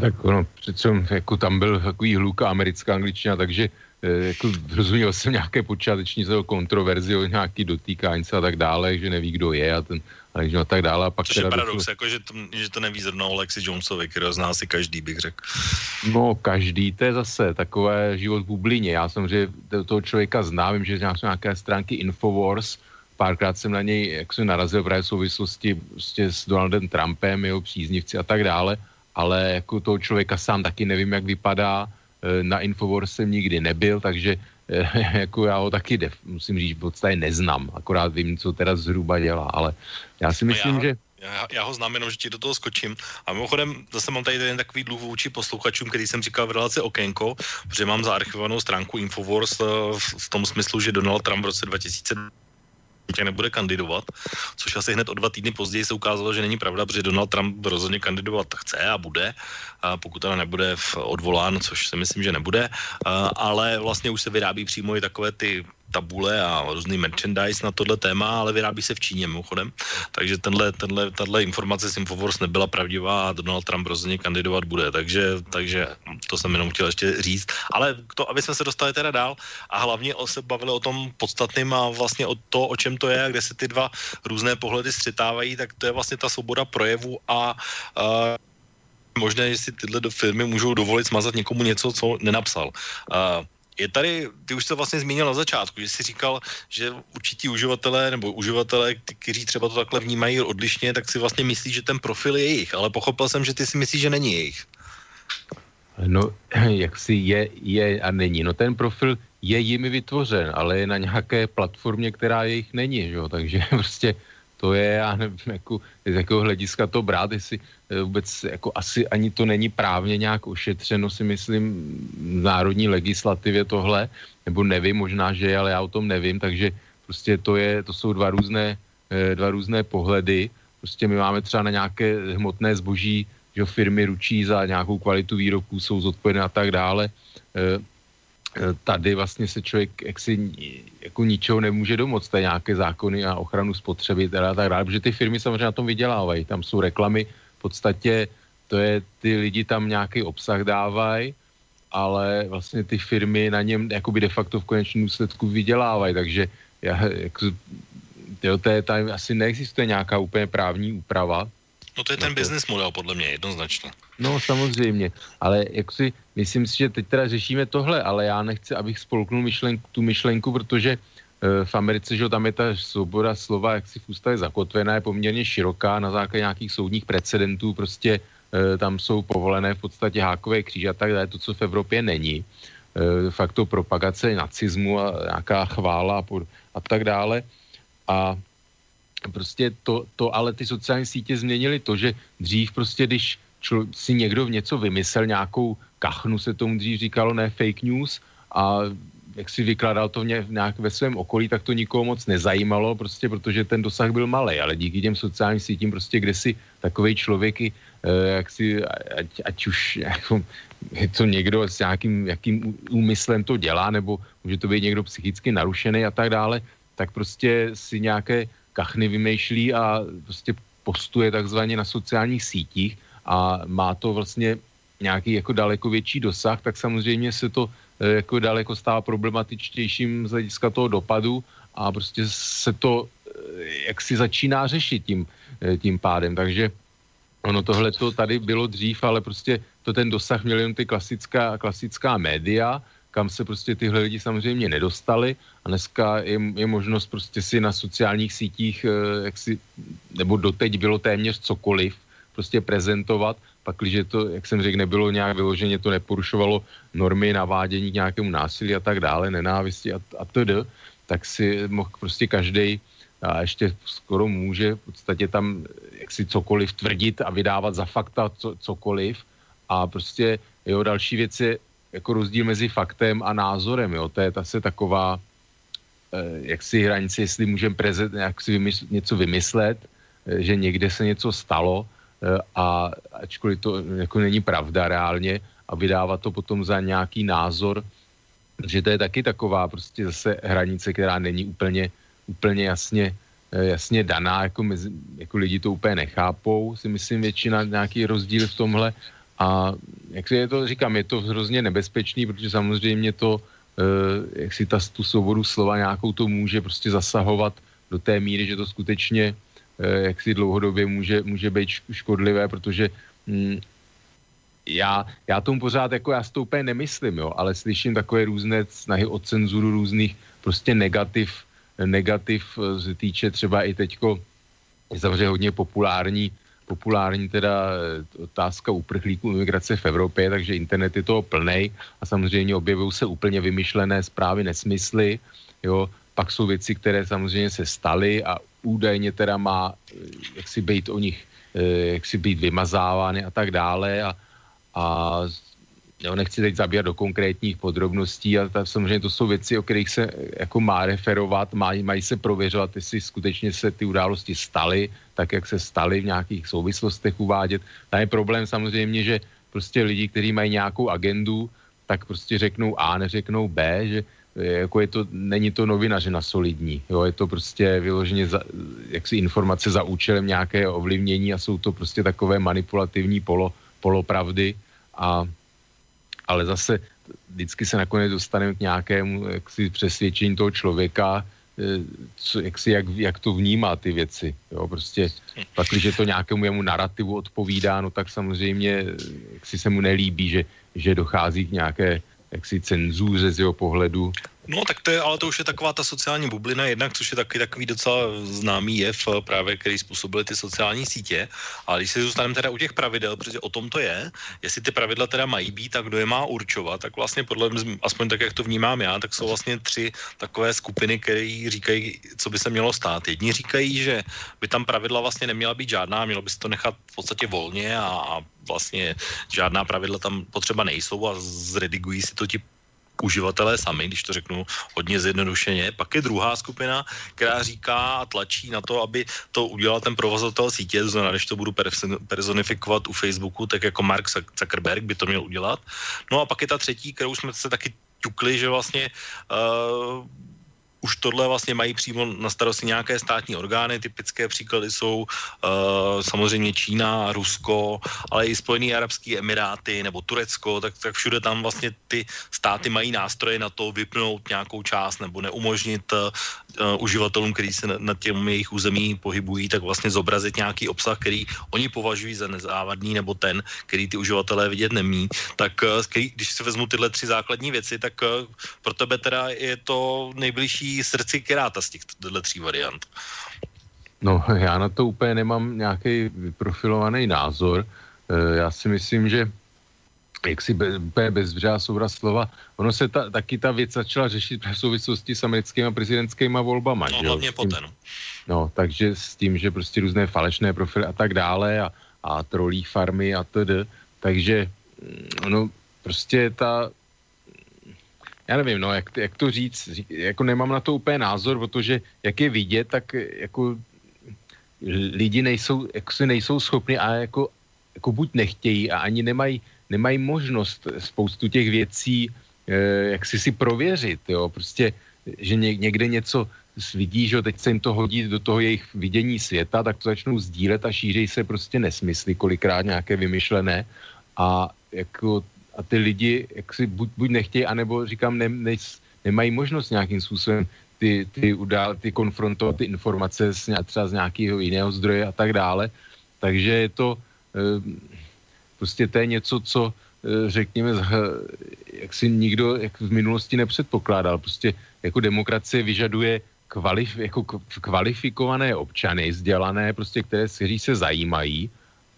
Tak ono, přece jako tam byl takový hluka americká angličtina, takže eh, jako rozuměl jsem nějaké počáteční kontroverzi o nějaký dotýkání se a tak dále, že neví, kdo je a ten a, a tak dále. A pak Což je paradox, došlo- jako, že, to, že to neví zrovna o Alexi Jonesovi, kterého zná si každý, bych řekl. No, každý, to je zase takové život v bublině. Já samozřejmě to- toho člověka znám, vím, že jsou nějaké stránky Infowars, párkrát jsem na něj jak jsem narazil právě v souvislosti prostě s Donaldem Trumpem, jeho příznivci a tak dále, ale jako toho člověka sám taky nevím, jak vypadá, Eh, na Infowars jsem nikdy nebyl, takže eh, jako já ho taky def, musím říct, v podstatě neznám, akorát vím, co teda zhruba dělá, ale já si myslím, já, že Já, já ho znám jenom, že ti do toho skočím. A mimochodem, zase mám tady jeden takový dluh vůči posluchačům, který jsem říkal v relaci Okénko, protože mám zaarchivovanou stránku Infowars eh, v, v tom smyslu, že Donald Trump v roce 2000 nebude kandidovat, což asi hned o dva týdny později se ukázalo, že není pravda, protože Donald Trump rozhodně kandidovat chce a bude, a pokud teda nebude odvolán, což si myslím, že nebude, ale vlastně už se vyrábí přímo i takové ty tabule a různý merchandise na tohle téma, ale vyrábí se v Číně mimochodem. Takže tenhle, tenhle, tahle informace z Infowars nebyla pravdivá a Donald Trump rozhodně kandidovat bude. Takže, takže to jsem jenom chtěl ještě říct. Ale to, aby jsme se dostali teda dál a hlavně o se bavili o tom podstatným a vlastně o to, o čem to je a kde se ty dva různé pohledy střetávají, tak to je vlastně ta svoboda projevu a uh, možné, že si tyhle filmy můžou dovolit smazat někomu něco, co nenapsal. Uh, je tady, ty už to vlastně zmínil na začátku, že jsi říkal, že určití uživatelé nebo uživatelé, kteří třeba to takhle vnímají odlišně, tak si vlastně myslí, že ten profil je jejich, ale pochopil jsem, že ty si myslíš, že není jejich. No, jak si je, je a není. No ten profil je jimi vytvořen, ale je na nějaké platformě, která jejich není, že jo? takže prostě to je, já nevím, jako, z jakého hlediska to brát, jestli eh, vůbec jako asi ani to není právně nějak ošetřeno, si myslím, v národní legislativě tohle, nebo nevím, možná, že je, ale já o tom nevím, takže prostě to je, to jsou dva různé, eh, dva různé pohledy, prostě my máme třeba na nějaké hmotné zboží, že firmy ručí za nějakou kvalitu výrobků, jsou zodpovědné a tak dále. Eh, tady vlastně se člověk jaksi jako ničeho nemůže domoct, je nějaké zákony a ochranu spotřebitele a tak dále, protože ty firmy samozřejmě na tom vydělávají, tam jsou reklamy, v podstatě to je, ty lidi tam nějaký obsah dávají, ale vlastně ty firmy na něm jakoby de facto v konečném důsledku vydělávají, takže já, jako, jo, to je, tam asi neexistuje nějaká úplně právní úprava, No to je ten business model, podle mě, jednoznačně. No samozřejmě, ale jak si, myslím si, že teď teda řešíme tohle, ale já nechci, abych spolknul myšlenku, tu myšlenku, protože uh, v Americe, že tam je ta svoboda slova, jak si v ústavě zakotvená, je poměrně široká na základě nějakých soudních precedentů, prostě uh, tam jsou povolené v podstatě hákové kříže a tak dále, to, co v Evropě není. Uh, fakt to propagace nacismu a nějaká chvála a, pod, a tak dále. A prostě to, to ale ty sociální sítě změnily to, že dřív prostě, když člo, si někdo v něco vymyslel, nějakou kachnu se tomu dřív říkalo, ne fake news a jak si vykládal to nějak ve svém okolí, tak to nikoho moc nezajímalo, prostě protože ten dosah byl malý, ale díky těm sociálním sítím prostě, kde si takový člověk, eh, jak si, ať, ať už jako, je to někdo s nějakým jakým úmyslem to dělá, nebo může to být někdo psychicky narušený a tak dále, tak prostě si nějaké kachny vymýšlí a prostě postuje takzvaně na sociálních sítích a má to vlastně nějaký jako daleko větší dosah, tak samozřejmě se to eh, jako daleko stává problematičtějším z hlediska toho dopadu a prostě se to eh, jak si začíná řešit tím, eh, tím pádem. Takže ono tohle to tady bylo dřív, ale prostě to ten dosah měl jen ty klasická, klasická média, kam se prostě tyhle lidi samozřejmě nedostali a dneska je, je možnost prostě si na sociálních sítích, eh, jak si, nebo doteď bylo téměř cokoliv, prostě prezentovat, pak když to, jak jsem řekl, nebylo nějak vyloženě, to neporušovalo normy navádění k nějakému násilí a tak dále, nenávisti a, a td., tak si mohl prostě každý a ještě skoro může v podstatě tam jak si cokoliv tvrdit a vydávat za fakta co, cokoliv a prostě jo, další věc je jako rozdíl mezi faktem a názorem, jo, to je ta se taková, eh, jak si hranice, jestli můžeme prezent, jak si vymysl, něco vymyslet, eh, že někde se něco stalo eh, a ačkoliv to jako není pravda reálně a vydávat to potom za nějaký názor, že to je taky taková prostě zase hranice, která není úplně, úplně jasně, jasně daná, jako, mezi, jako lidi to úplně nechápou, si myslím většina nějaký rozdíl v tomhle a jak si je to, říkám, je to hrozně nebezpečný, protože samozřejmě to, eh, jak si ta, tu svobodu slova nějakou to může prostě zasahovat do té míry, že to skutečně eh, jak si dlouhodobě může, může být škodlivé, protože hm, já, já tomu pořád jako já to úplně nemyslím, jo, ale slyším takové různé snahy o cenzuru různých prostě negativ, negativ se týče třeba i teďko je samozřejmě hodně populární populární teda eh, otázka uprchlíků imigrace v Evropě, takže internet je toho plnej a samozřejmě objevují se úplně vymyšlené zprávy, nesmysly, jo, pak jsou věci, které samozřejmě se staly a údajně teda má eh, jak si být o nich, eh, jak si být vymazávány a tak dále a, a Jo, nechci teď zabíjat do konkrétních podrobností, ale ta, samozřejmě to jsou věci, o kterých se jako má referovat, mají, mají se prověřovat, jestli skutečně se ty události staly, tak jak se staly v nějakých souvislostech uvádět. Tam je problém samozřejmě, že prostě lidi, kteří mají nějakou agendu, tak prostě řeknou A, neřeknou B, že jako je to, není to novinařina solidní, jo, je to prostě vyloženě za, jaksi informace za účelem nějaké ovlivnění a jsou to prostě takové manipulativní polo, polopravdy a ale zase vždycky se nakonec dostaneme k nějakému jaksi přesvědčení toho člověka, eh, co, jak, si, jak, jak to vnímá ty věci. Jo? Prostě pak, když to nějakému jemu narrativu odpovídá, no tak samozřejmě jak si se mu nelíbí, že, že dochází k nějaké jaksi cenzuře z jeho pohledu No tak to je, ale to už je taková ta sociální bublina jednak, což je taky takový docela známý jev eh, právě, který způsobily ty sociální sítě. Ale když si zůstaneme teda u těch pravidel, protože o tom to je, jestli ty pravidla teda mají být a kdo je má určovat, tak vlastně podle mě, aspoň tak, jak to vnímám já, tak jsou vlastně tři takové skupiny, které říkají, co by se mělo stát. Jedni říkají, že by tam pravidla vlastně neměla být žádná, mělo by se to nechat v podstatě volně a, a vlastně žádná pravidla tam potřeba nejsou a zredigují si to ti uživatelé sami, když to řeknu hodně zjednodušeně. Pak je druhá skupina, která říká a tlačí na to, aby to udělal ten provozovatel sítě, to znamená, když to budu personifikovat u Facebooku, tak jako Mark Zuckerberg by to měl udělat. No a pak je ta třetí, kterou jsme se taky ťukli, že vlastně uh, už tohle vlastně mají přímo na starosti nějaké státní orgány. Typické příklady jsou uh, samozřejmě Čína, Rusko, ale i Spojené arabské emiráty nebo Turecko, tak, tak všude tam vlastně ty státy mají nástroje na to vypnout nějakou část nebo neumožnit uh, uživatelům, kteří se na těm jejich území pohybují, tak vlastně zobrazit nějaký obsah, který oni považují za nezávadný nebo ten, který ty uživatelé vidět nemí. Tak uh, když si vezmu tyhle tři základní věci, tak uh, pro tebe teda je to nejbližší srdci Kiráta z těch tří variant? No, já na to úplně nemám nějaký vyprofilovaný názor. Já si myslím, že jak si be, úplně bezbřá soubraz slova, ono se ta, taky ta věc začala řešit v souvislosti s americkými prezidentskými volbama. No, že hlavně poté, no. no. takže s tím, že prostě různé falešné profily a tak dále a, a trolí farmy a td. Takže mm, no, prostě ta, já nevím, no, jak, jak to říct, jako nemám na to úplně názor, protože jak je vidět, tak jako lidi nejsou, jako se nejsou schopni a jako, jako buď nechtějí a ani nemají, nemají možnost spoustu těch věcí eh, jak si si prověřit, jo, prostě, že ně, někde něco vidí, že teď se jim to hodí do toho jejich vidění světa, tak to začnou sdílet a šíří se prostě nesmysly, kolikrát nějaké vymyšlené a jako a ty lidi jak si buď, buď nechtějí, anebo říkám, ne, ne, nemají možnost nějakým způsobem ty, ty, udál, ty konfrontovat ty informace s, třeba z nějakého jiného zdroje a tak dále. Takže je to e, prostě to je něco, co e, řekněme, jak si nikdo jak v minulosti nepředpokládal. Prostě jako demokracie vyžaduje kvalif, jako kvalifikované občany, vzdělané, prostě, které, kteří se zajímají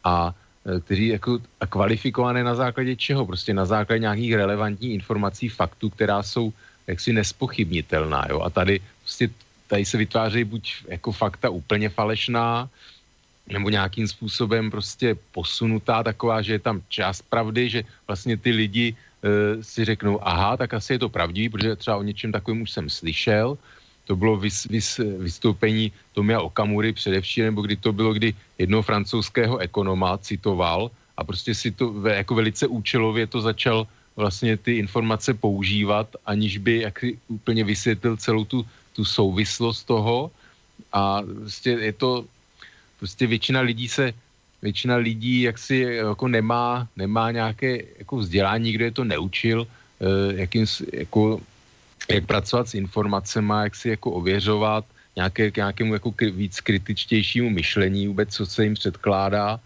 a Eh, kteří jako a kvalifikované na základě čeho? Prostě na základě nějakých relevantních informací, faktů, která jsou jaksi nespochybnitelná. Jo? A tady, prostě, tady se vytvářejí buď jako fakta úplně falešná, nebo nějakým způsobem prostě posunutá taková, že je tam část pravdy, že vlastně ty lidi e, si řeknou, aha, tak asi je to pravdivý, protože třeba o něčem takovém už jsem slyšel, to bylo vys, vys, vystoupení Tomia Okamury především, nebo kdy to bylo, kdy jednoho francouzského ekonoma citoval a prostě si to jako velice účelově to začal vlastně ty informace používat, aniž by jak úplně vysvětlil celou tu, tu souvislost toho. A prostě je to, prostě většina lidí se, většina lidí jak si jako nemá, nemá nějaké jako vzdělání, nikdo je to neučil, eh, jakým, jako jak pracovat s informacemi, jak si jako ověřovat nějaké, k nějakému jako víc kritičtějšímu myšlení vůbec, co se jim předkládá.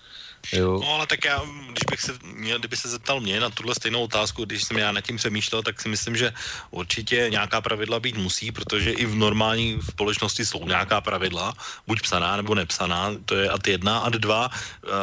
Jo. No ale tak já, když bych se měl, kdyby se zeptal mě na tuhle stejnou otázku, když jsem já nad tím přemýšlel, tak si myslím, že určitě nějaká pravidla být musí, protože i v normální společnosti jsou nějaká pravidla, buď psaná nebo nepsaná, to je ad jedna, ad dva,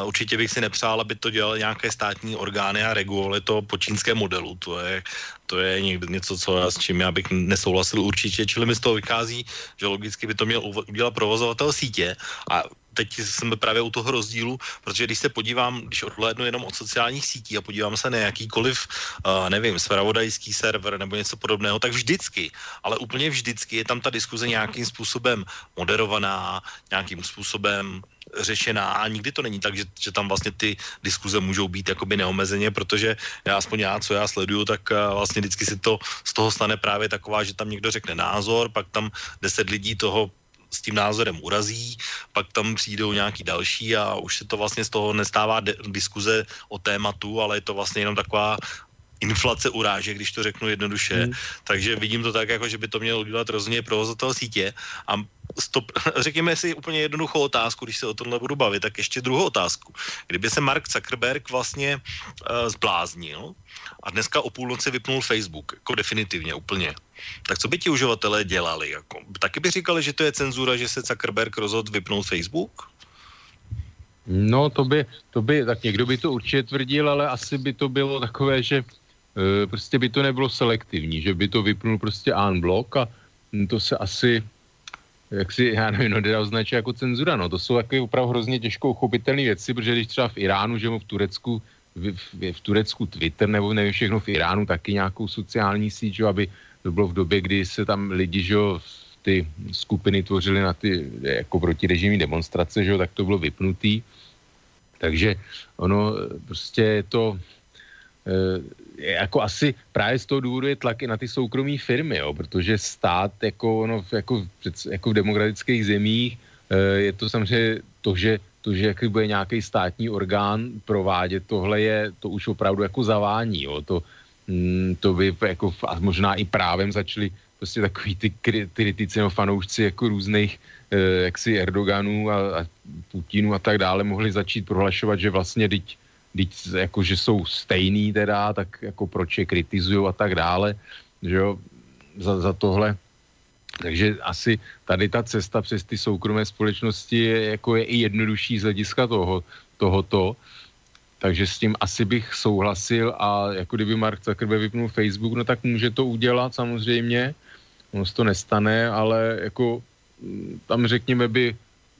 určitě bych si nepřál, aby to dělali nějaké státní orgány a regulovali to po čínském modelu, to je to je něco, co já, s čím já bych nesouhlasil určitě, čili mi z toho vychází, že logicky by to měl udělat provozovatel sítě. A teď jsme právě u toho rozdílu, protože když se podívám, když odhlédnu jenom od sociálních sítí a podívám se na jakýkoliv, uh, nevím, spravodajský server nebo něco podobného, tak vždycky, ale úplně vždycky je tam ta diskuze nějakým způsobem moderovaná, nějakým způsobem řešená. A nikdy to není tak, že, že tam vlastně ty diskuze můžou být jakoby neomezeně, protože já aspoň já, co já sleduju, tak eh, vlastně vždycky si to z toho stane právě taková, že tam někdo řekne názor, pak tam deset lidí toho s tím názorem urazí, pak tam přijdou nějaký další a už se to vlastně z toho nestává de- diskuze o tématu, ale je to vlastně jenom taková inflace uráže, když to řeknu jednoduše. Hmm. Takže vidím to tak, jako že by to měl udělat rozhodně provozovatel sítě. A stop, řekněme si úplně jednoduchou otázku, když se o tomhle budu bavit, tak ještě druhou otázku. Kdyby se Mark Zuckerberg vlastně uh, zbláznil a dneska o půlnoci vypnul Facebook, jako definitivně, úplně, tak co by ti uživatelé dělali? Jako, taky by říkali, že to je cenzura, že se Zuckerberg rozhodl vypnout Facebook? No, to by, to by, tak někdo by to určitě tvrdil, ale asi by to bylo takové, že prostě by to nebylo selektivní, že by to vypnul prostě unblock a to se asi, jak si, já nevím, no, označit jako cenzura, no, to jsou takové opravdu hrozně těžko uchopitelné věci, protože když třeba v Iránu, že mu v Turecku, v, v, v Turecku Twitter nebo nevím všechno, v Iránu taky nějakou sociální síť, že, aby to bylo v době, kdy se tam lidi, že ty skupiny tvořily na ty jako protirežimní demonstrace, že tak to bylo vypnutý. Takže ono prostě je to, jako asi právě z toho důvodu je tlak i na ty soukromé firmy, jo, protože stát jako, ono, jako, jako v demokratických zemích e, je to samozřejmě to, že to, že jaký bude nějaký státní orgán provádět, tohle je, to už opravdu jako zavání, jo, to, mm, to by jako a možná i právem začali prostě takový ty kritici nebo fanoušci jako různých eh, jaksi Erdoganů a, a Putinů a tak dále mohli začít prohlašovat, že vlastně teď, teď jako, že jsou stejný teda, tak jako proč je kritizují a tak dále, že jo, za, za tohle. Takže asi tady ta cesta přes ty soukromé společnosti je, jako je i jednodušší z hlediska toho, tohoto. Takže s tím asi bych souhlasil a jako kdyby Mark Zuckerberg vypnul Facebook, no tak může to udělat samozřejmě, ono se to nestane, ale jako mm, tam řekněme by,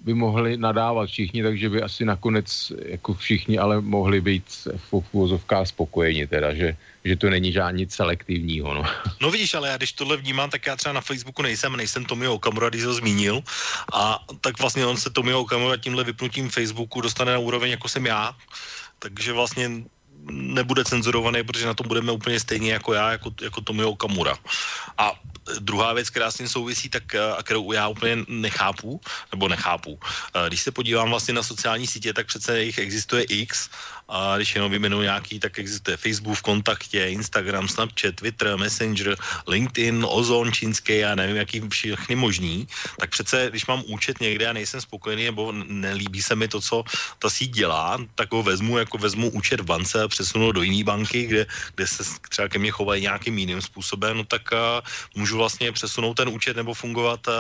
by mohli nadávat všichni, takže by asi nakonec jako všichni ale mohli být v uvozovkách spokojeni teda, že, že to není žádný selektivního. No. no vidíš, ale já když tohle vnímám, tak já třeba na Facebooku nejsem, nejsem Tomio Okamura, když ho zmínil a tak vlastně on se Tomio Okamura tímhle vypnutím Facebooku dostane na úroveň, jako jsem já, takže vlastně nebude cenzurovaný, protože na tom budeme úplně stejně jako já, jako, jako Tomio Okamura. A druhá věc, která s tím souvisí, tak a kterou já úplně nechápu, nebo nechápu. Když se podívám vlastně na sociální sítě, tak přece jich existuje X a když jenom vyjmenuji nějaký, tak existuje Facebook kontaktě, Instagram, Snapchat, Twitter, Messenger, LinkedIn, Ozon čínský a nevím, jaký všechny možný, tak přece, když mám účet někde a nejsem spokojený nebo nelíbí se mi to, co ta síť dělá, tak ho vezmu, jako vezmu účet v bance a přesunu do jiné banky, kde, kde se třeba ke mně chovají nějakým jiným způsobem, no tak uh, můžu vlastně přesunout ten účet nebo fungovat uh,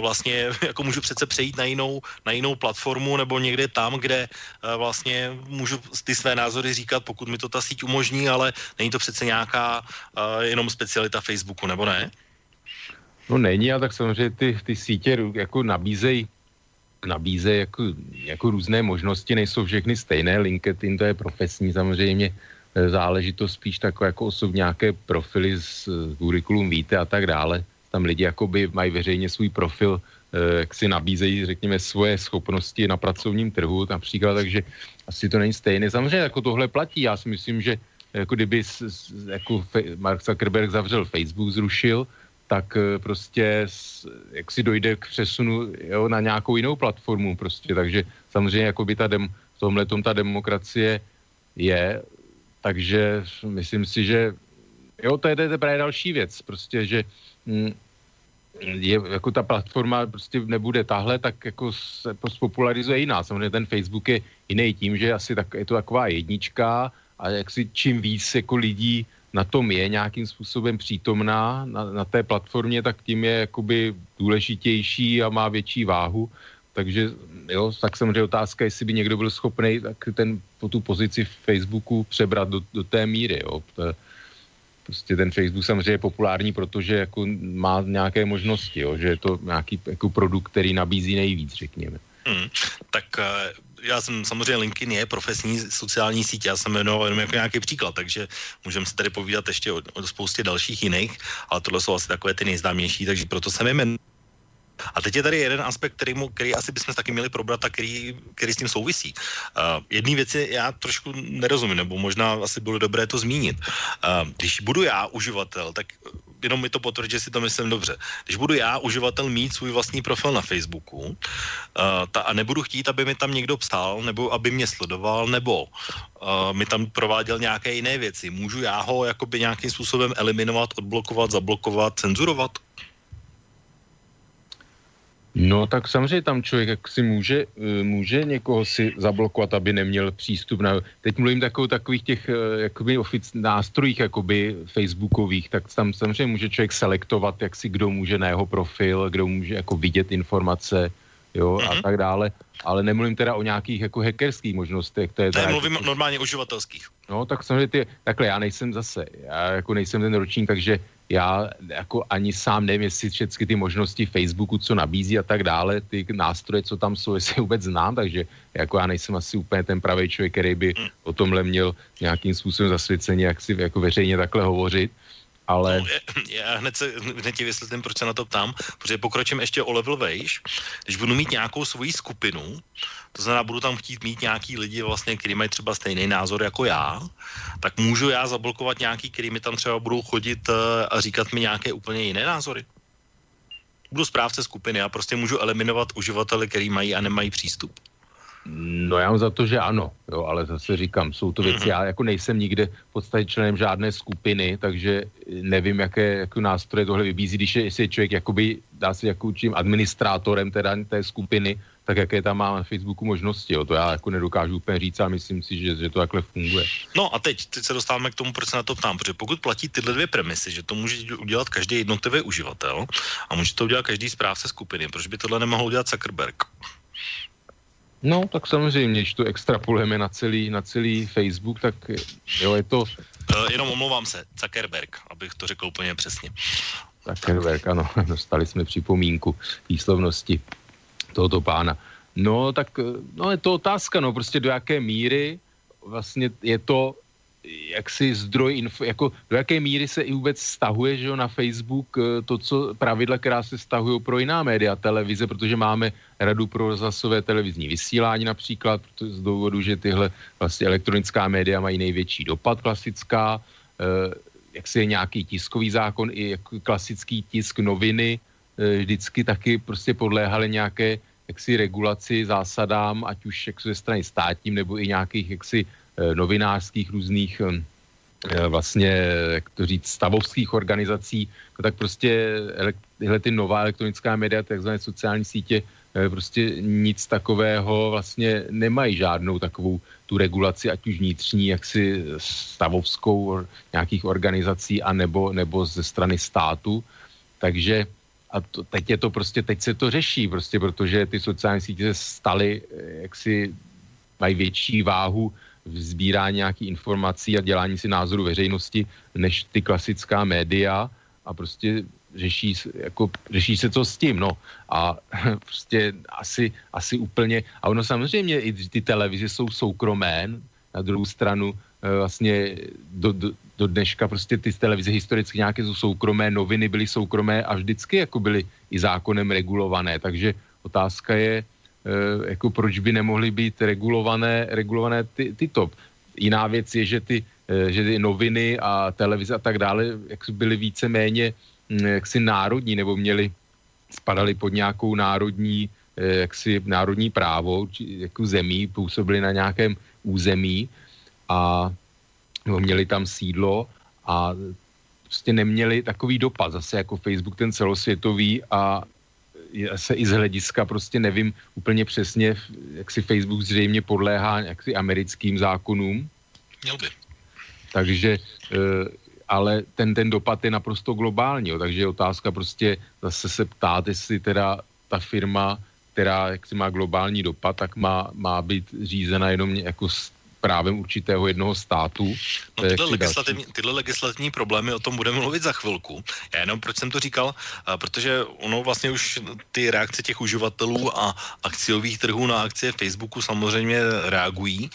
vlastně jako můžu přece přejít na jinou, na jinou platformu nebo někde tam, kde vlastně můžu ty své názory říkat, pokud mi to ta síť umožní, ale není to přece nějaká jenom specialita Facebooku, nebo ne? No není, a tak samozřejmě ty, ty sítě jako nabízejí nabízejí jako, jako různé možnosti, nejsou všechny stejné, LinkedIn to je profesní samozřejmě e, záležitost spíš takové jako osobně nějaké profily z, curriculum víte a tak dále tam lidi jakoby mají veřejně svůj profil, eh, jak si nabízejí, řekněme, svoje schopnosti na pracovním trhu například, takže asi to není stejné. Samozřejmě jako tohle platí. Já si myslím, že jako kdyby jako Mark Zuckerberg zavřel Facebook, zrušil, tak eh, prostě jak si dojde k přesunu jo, na nějakou jinou platformu prostě, takže samozřejmě jako by ta dem, v tomhle ta demokracie je, takže myslím si, že jo, to je, to je právě další věc, prostě, že mm, je, jako ta platforma prostě nebude tahle, tak jako se spopularizuje jiná. Samozřejmě ten Facebook je jiný tím, že asi tak, je to taková jednička a jak si čím víc jako lidí na tom je nějakým způsobem přítomná na, na té platformě, tak tím je jakoby důležitější a má větší váhu. Takže jo, tak samozřejmě otázka, jestli by někdo byl schopný tak ten, po tu pozici v Facebooku přebrat do, do té míry. Jo. To, prostě ten Facebook samozřejmě je populární, protože jako má nějaké možnosti, jo, že je to nějaký jako produkt, který nabízí nejvíc, řekněme. Hmm, tak eh, já jsem samozřejmě LinkedIn je profesní sociální síť, já jsem jmenoval jenom jako nějaký příklad, takže můžeme si tady povídat ještě o, o spoustě dalších jiných, ale tohle jsou asi takové ty nejznámější, takže proto jsem jmenoval A teď je tady jeden aspekt, který, mu, který asi bychom taky měli probrat a který, který s tím souvisí. Uh, věci já trošku nerozumím, nebo možná asi bylo dobré to zmínit. Uh, když budu já uživatel, tak jenom mi to potvrdí, že si to myslím dobře. Když budu já uživatel mít svůj vlastní profil na Facebooku uh, ta, a nebudu chtít, aby mi tam někdo psal, nebo aby mě sledoval, nebo uh, mi tam prováděl nějaké jiné věci, můžu já ho jakoby nějakým způsobem eliminovat, odblokovat, zablokovat, cenzurovat? No tak samozřejmě tam člověk jak si může, eh, může někoho si zablokovat, aby neměl přístup na... Teď mluvím takovou, takových těch eh, jakoby ofic, nástrojích jakoby facebookových, tak tam samozřejmě může člověk selektovat, jak si kdo může na jeho profil, kdo může jako vidět informace, jo, mm-hmm. a mhm. tak dále. Ale nemluvím teda o nějakých jako hackerských možnostech. To je ne, mluvím jako... normálně uživatelských. No, tak samozřejmě ty, takhle já nejsem zase, já jako nejsem ten ročník, takže já jako ani sám nevím, jestli všechny ty možnosti Facebooku, co nabízí a tak dále, ty nástroje, co tam jsou, jestli vůbec znám, takže jako já nejsem asi úplně ten pravý člověk, který by o tomhle měl nějakým způsobem zasvěceně, jak si jako veřejně takhle hovořit ale... No, já hned, se, hned ti vysvětlím, proč se na to ptám, protože pokročím ještě o level vejš, když budu mít nějakou svoji skupinu, to znamená, budu tam chtít mít nějaký lidi vlastně, kteří mají třeba stejný názor jako já, tak můžu já zablokovat nějaký, který mi tam třeba budou chodit eh, a říkat mi nějaké úplně jiné názory? Budu správce skupiny, já prostě můžu eliminovat uživatele, který mají a nemají přístup. No já mám za to, že ano, jo, ale zase říkám, jsou to věci, já jako nejsem nikde v podstatě členem žádné skupiny, takže nevím, jaké jako nástroje tohle vybízí, když je, jestli je člověk jakoby, dá se jako učím administrátorem teda té skupiny, tak jaké tam má na Facebooku možnosti, jo, to já jako nedokážu úplně říct a myslím si, že, že to takhle funguje. No a teď, teď se dostáváme k tomu, proč se na to ptám, protože pokud platí tyhle dvě premisy, že to může udělat každý jednotlivý uživatel a může to udělat každý správce skupiny, proč by tohle nemohl udělat Zuckerberg? No, tak samozřejmě, když to extrapolujeme na celý, na celý Facebook, tak jo, je to... Uh, jenom omlouvám se, Zuckerberg, abych to řekl úplně přesně. Zuckerberg, ano, dostali jsme připomínku výslovnosti tohoto pána. No, tak no, je to otázka, no, prostě do jaké míry vlastně je to jaksi zdroj info, jako do jaké míry se i vůbec stahuje, že jo, na Facebook eh, to, co pravidla, která se stahují pro jiná média, televize, protože máme radu pro rozhlasové televizní vysílání například, z důvodu, že tyhle vlastně elektronická média mají největší dopad klasická, eh, jak se je nějaký tiskový zákon, i jako klasický tisk noviny, eh, vždycky taky prostě podléhaly nějaké jaksi regulaci, zásadám, ať už jak ze strany státním, nebo i nějakých jaksi novinářských různých eh, eh, vlastně, jak to říct, stavovských organizací, no tak prostě tyhle ty nová elektronická média, takzvané sociální sítě, prostě nic takového vlastně nemají žádnou takovou tu regulaci, ať už vnitřní, jaksi stavovskou nějakých organizací, a nebo, nebo ze strany státu. Takže a to, teď je to prostě, teď se to řeší prostě, protože ty sociální sítě se staly, jaksi mají větší váhu sbírání nějaký informací a dělání si názoru veřejnosti, než ty klasická média a prostě řeší, jako, řeší se to s tím, no. A prostě asi, asi úplně, a ono samozřejmě i ty televize jsou soukromé, na druhou stranu eh, vlastně do, do, do dneška prostě ty televize historicky nějaké jsou soukromé, noviny byly soukromé a vždycky jako byly i zákonem regulované, takže otázka je, jako proč by nemohly být regulované, regulované ty, tyto. Jiná věc je, že ty, eh, že ty noviny a televize a tak dále jak byly více-méně hm, jaksi národní nebo měly, spadaly pod nějakou národní, eh, jaksi národní právo, či jako zemí, působily na nějakém území a nebo měli tam sídlo a prostě neměli takový dopad, zase jako Facebook ten celosvětový a se i z hlediska prostě nevím úplně přesně, jak si Facebook zřejmě podléhá jaksi americkým zákonům. Měl by. Takže, eh, ale ten, ten dopad je naprosto globální, jo, takže je otázka prostě zase se ptát, jestli teda ta firma, která jak si má globální dopad, tak má, má být řízena jenom jako právem určitého jednoho státu. No, tyhle, legislativní, tyhle legislativní problémy, o tom budeme mluvit za chvilku. Já jenom proč jsem to říkal, protože ono vlastně už ty reakce těch uživatelů a akciových trhů na akcie Facebooku samozřejmě reagují.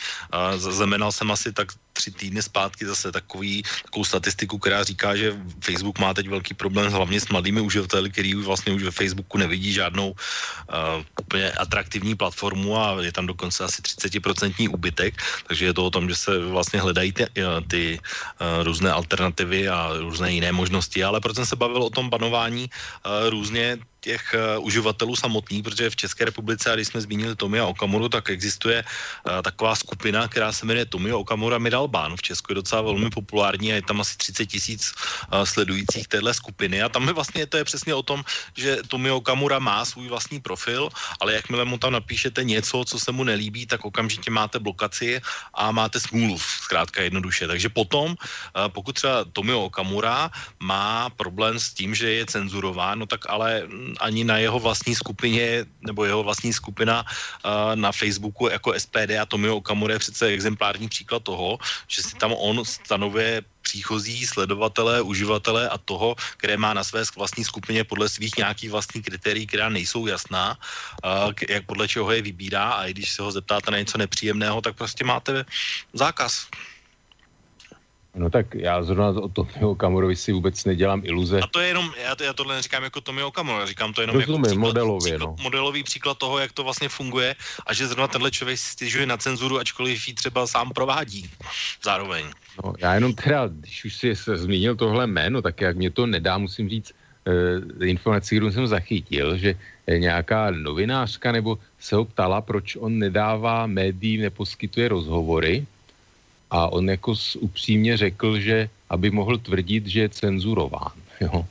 Zaznamenal jsem asi tak tři týdny zpátky zase takový, takovou statistiku, která říká, že Facebook má teď velký problém hlavně s mladými uživateli, který vlastně už ve Facebooku nevidí žádnou uh, úplně atraktivní platformu a je tam dokonce asi 30% úbytek, takže je to o tom, že se vlastně hledají ty, eh, ty uh, různé alternativy a různé jiné možnosti, ale proč jsem se bavil o tom banování uh, různě těch uh, uživatelů samotných, protože v České republice, a když jsme zmínili Tomia Okamuru, tak existuje uh, taková skupina, která se jmenuje Tomio Okamura Midalban. V Česku je docela velmi populární a je tam asi 30 tisíc uh, sledujících téhle skupiny. A tam je vlastně to je přesně o tom, že Tomio Okamura má svůj vlastní profil, ale jakmile mu tam napíšete něco, co se mu nelíbí, tak okamžitě máte blokaci a máte smůlu, zkrátka jednoduše. Takže potom, pokud třeba Tomio Okamura má problém s tím, že je cenzurován, no tak ale ani na jeho vlastní skupině, nebo jeho vlastní skupina uh, na Facebooku jako SPD a Tomio Okamura je přece exemplární příklad toho, že si tam on stanovuje příchozí sledovatele, uživatele a toho, které má na své vlastní skupině podle svých nějakých vlastních kritérií, která nejsou jasná, jak podle čeho je vybírá a i když se ho zeptáte na něco nepříjemného, tak prostě máte zákaz. No tak já zrovna o Tomio Okamurovi si vůbec nedělám iluze. A to je jenom, já, to, já tohle neříkám jako Tomio Okamura, říkám to jenom Rozumím, jako příklad, modelově, příklad, no. modelový příklad toho, jak to vlastně funguje a že zrovna tenhle člověk si stěžuje na cenzuru, ačkoliv ji třeba sám provádí zároveň. No, já jenom teda, když už si se zmínil tohle jméno, tak jak mě to nedá, musím říct, eh, informaci, kterou jsem zachytil, že eh, nějaká novinářka nebo se ho ptala, proč on nedává médiím, neposkytuje rozhovory, a on jako upřímně řekl, že aby mohl tvrdit, že je cenzurován, jo?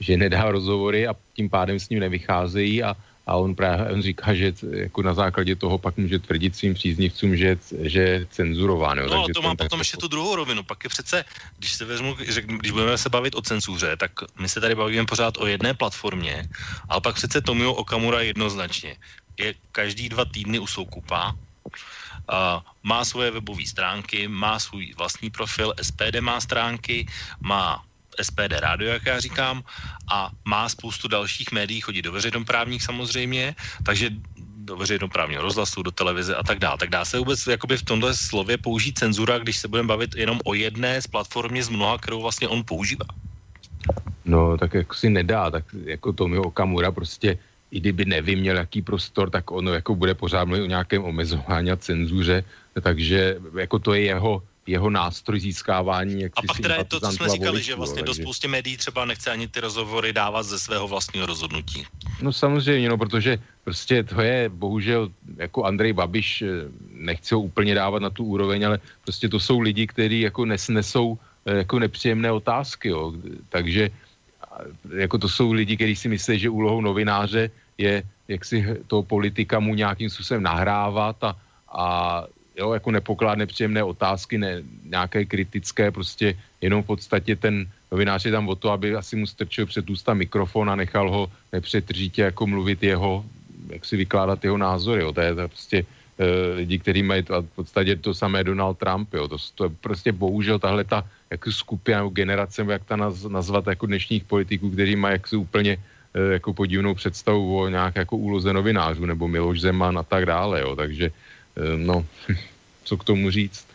že nedá rozhovory a tím pádem s ním nevycházejí a, a on právě on říká, že jako na základě toho pak může tvrdit svým příznivcům, že, že je cenzurován. Jo? No Takže to má potom ještě tu druhou rovinu. Pak je přece, když se vezmu, když budeme se bavit o cenzuře, tak my se tady bavíme pořád o jedné platformě, ale pak přece Tomio Okamura jednoznačně je každý dva týdny u Soukupa, má svoje webové stránky, má svůj vlastní profil, SPD má stránky, má SPD rádio, jak já říkám, a má spoustu dalších médií, chodí do veřejnoprávních samozřejmě, takže do veřejnoprávního rozhlasu, do televize a tak dále. Tak dá se vůbec jakoby v tomto slově použít cenzura, když se budeme bavit jenom o jedné z platformě z mnoha, kterou vlastně on používá? No, tak jako si nedá, tak jako Tomio Okamura prostě i kdyby nevyměl jaký prostor, tak ono jako bude pořád mluvit o nějakém omezování a cenzuře, takže jako to je jeho, jeho nástroj získávání. Jak a pak teda je to, co jsme říkali, voličů, že vlastně do spoustě médií třeba nechce ani ty rozhovory dávat ze svého vlastního rozhodnutí. No samozřejmě, no protože prostě to je bohužel jako Andrej Babiš, eh, nechce ho úplně dávat na tu úroveň, ale prostě to jsou lidi, kteří jako nesnesou eh, jako nepříjemné otázky, jo. takže jako to jsou lidi, kteří si myslí, že úlohou novináře je, jak si toho politika mu nějakým způsobem nahrávat a, a jo, jako nepoklad nepříjemné otázky, ne, nějaké kritické, prostě jenom v podstatě ten novinář je tam o to, aby asi mu strčil před ústa mikrofon a nechal ho nepřetržitě jako mluvit jeho, jak si vykládat jeho názory, jo. To je to prostě lidi, kteří mají to, v podstatě to samé Donald Trump, jo. To, to je prostě bohužel tahle ta jako skupina nebo generace, jak ta naz, nazvat jako dnešních politiků, kteří mají jaksi úplně e, jako podivnou představu o nějak jako úloze novinářů nebo Miloš Zeman a tak dále, jo. Takže e, no, co k tomu říct.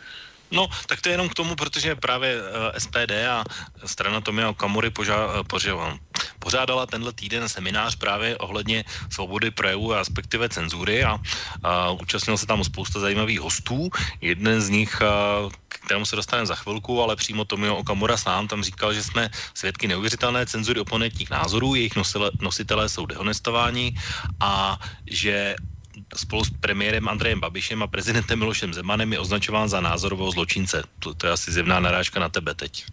No, tak to je jenom k tomu, protože právě uh, eh, SPD a strana Tomia Kamory poža- poža- pořádala tenhle týden seminář právě ohledně svobody projevu a respektive cenzury a, a účastnil se tam spousta zajímavých hostů. Jeden z nich, k kterému se dostaneme za chvilku, ale přímo Tomio Okamura sám tam říkal, že jsme svědky neuvěřitelné cenzury oponentních názorů, jejich nosile, nositelé jsou dehonestováni a že spolu s premiérem Andrejem Babišem a prezidentem Milošem Zemanem je označován za názorového zločince. To, to je asi zjevná narážka na tebe teď.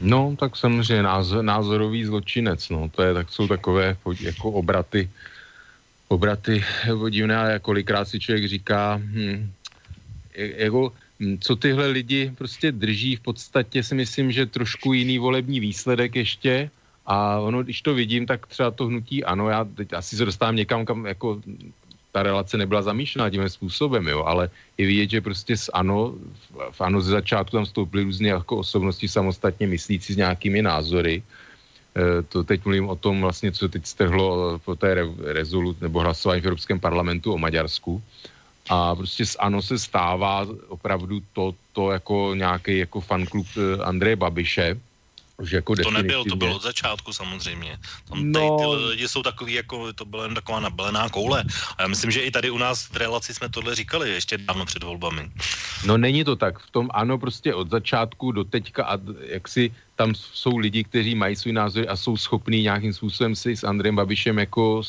No, tak samozřejmě názor, názorový zločinec, no, to je, tak jsou takové jako obraty, obraty divné, ale kolikrát si člověk říká, hm, jako, hm, co tyhle lidi prostě drží, v podstatě si myslím, že trošku jiný volební výsledek ještě, a ono, když to vidím, tak třeba to hnutí, ano, já teď asi se dostávám někam, kam jako ta relace nebyla zamýšlená tím způsobem, jo, ale je vidět, že prostě z ANO, v ANO ze začátku tam vstoupily různé jako osobnosti samostatně myslící s nějakými názory. E, to teď mluvím o tom vlastně, co teď strhlo po té re, rezolut nebo hlasování v Evropském parlamentu o Maďarsku. A prostě z ANO se stává opravdu to, to jako nějaký jako fanklub e, Andreje Babiše, už jako to nebyl, to bylo od začátku samozřejmě. Tam no, ty lidi jsou takový, jako to byla jen taková nabalená koule. A já myslím, že i tady u nás v relaci jsme tohle říkali ještě dávno před volbami. No není to tak. V tom ano, prostě od začátku do teďka a jak si tam jsou lidi, kteří mají svůj názor a jsou schopní nějakým způsobem si s Andrejem Babišem jako,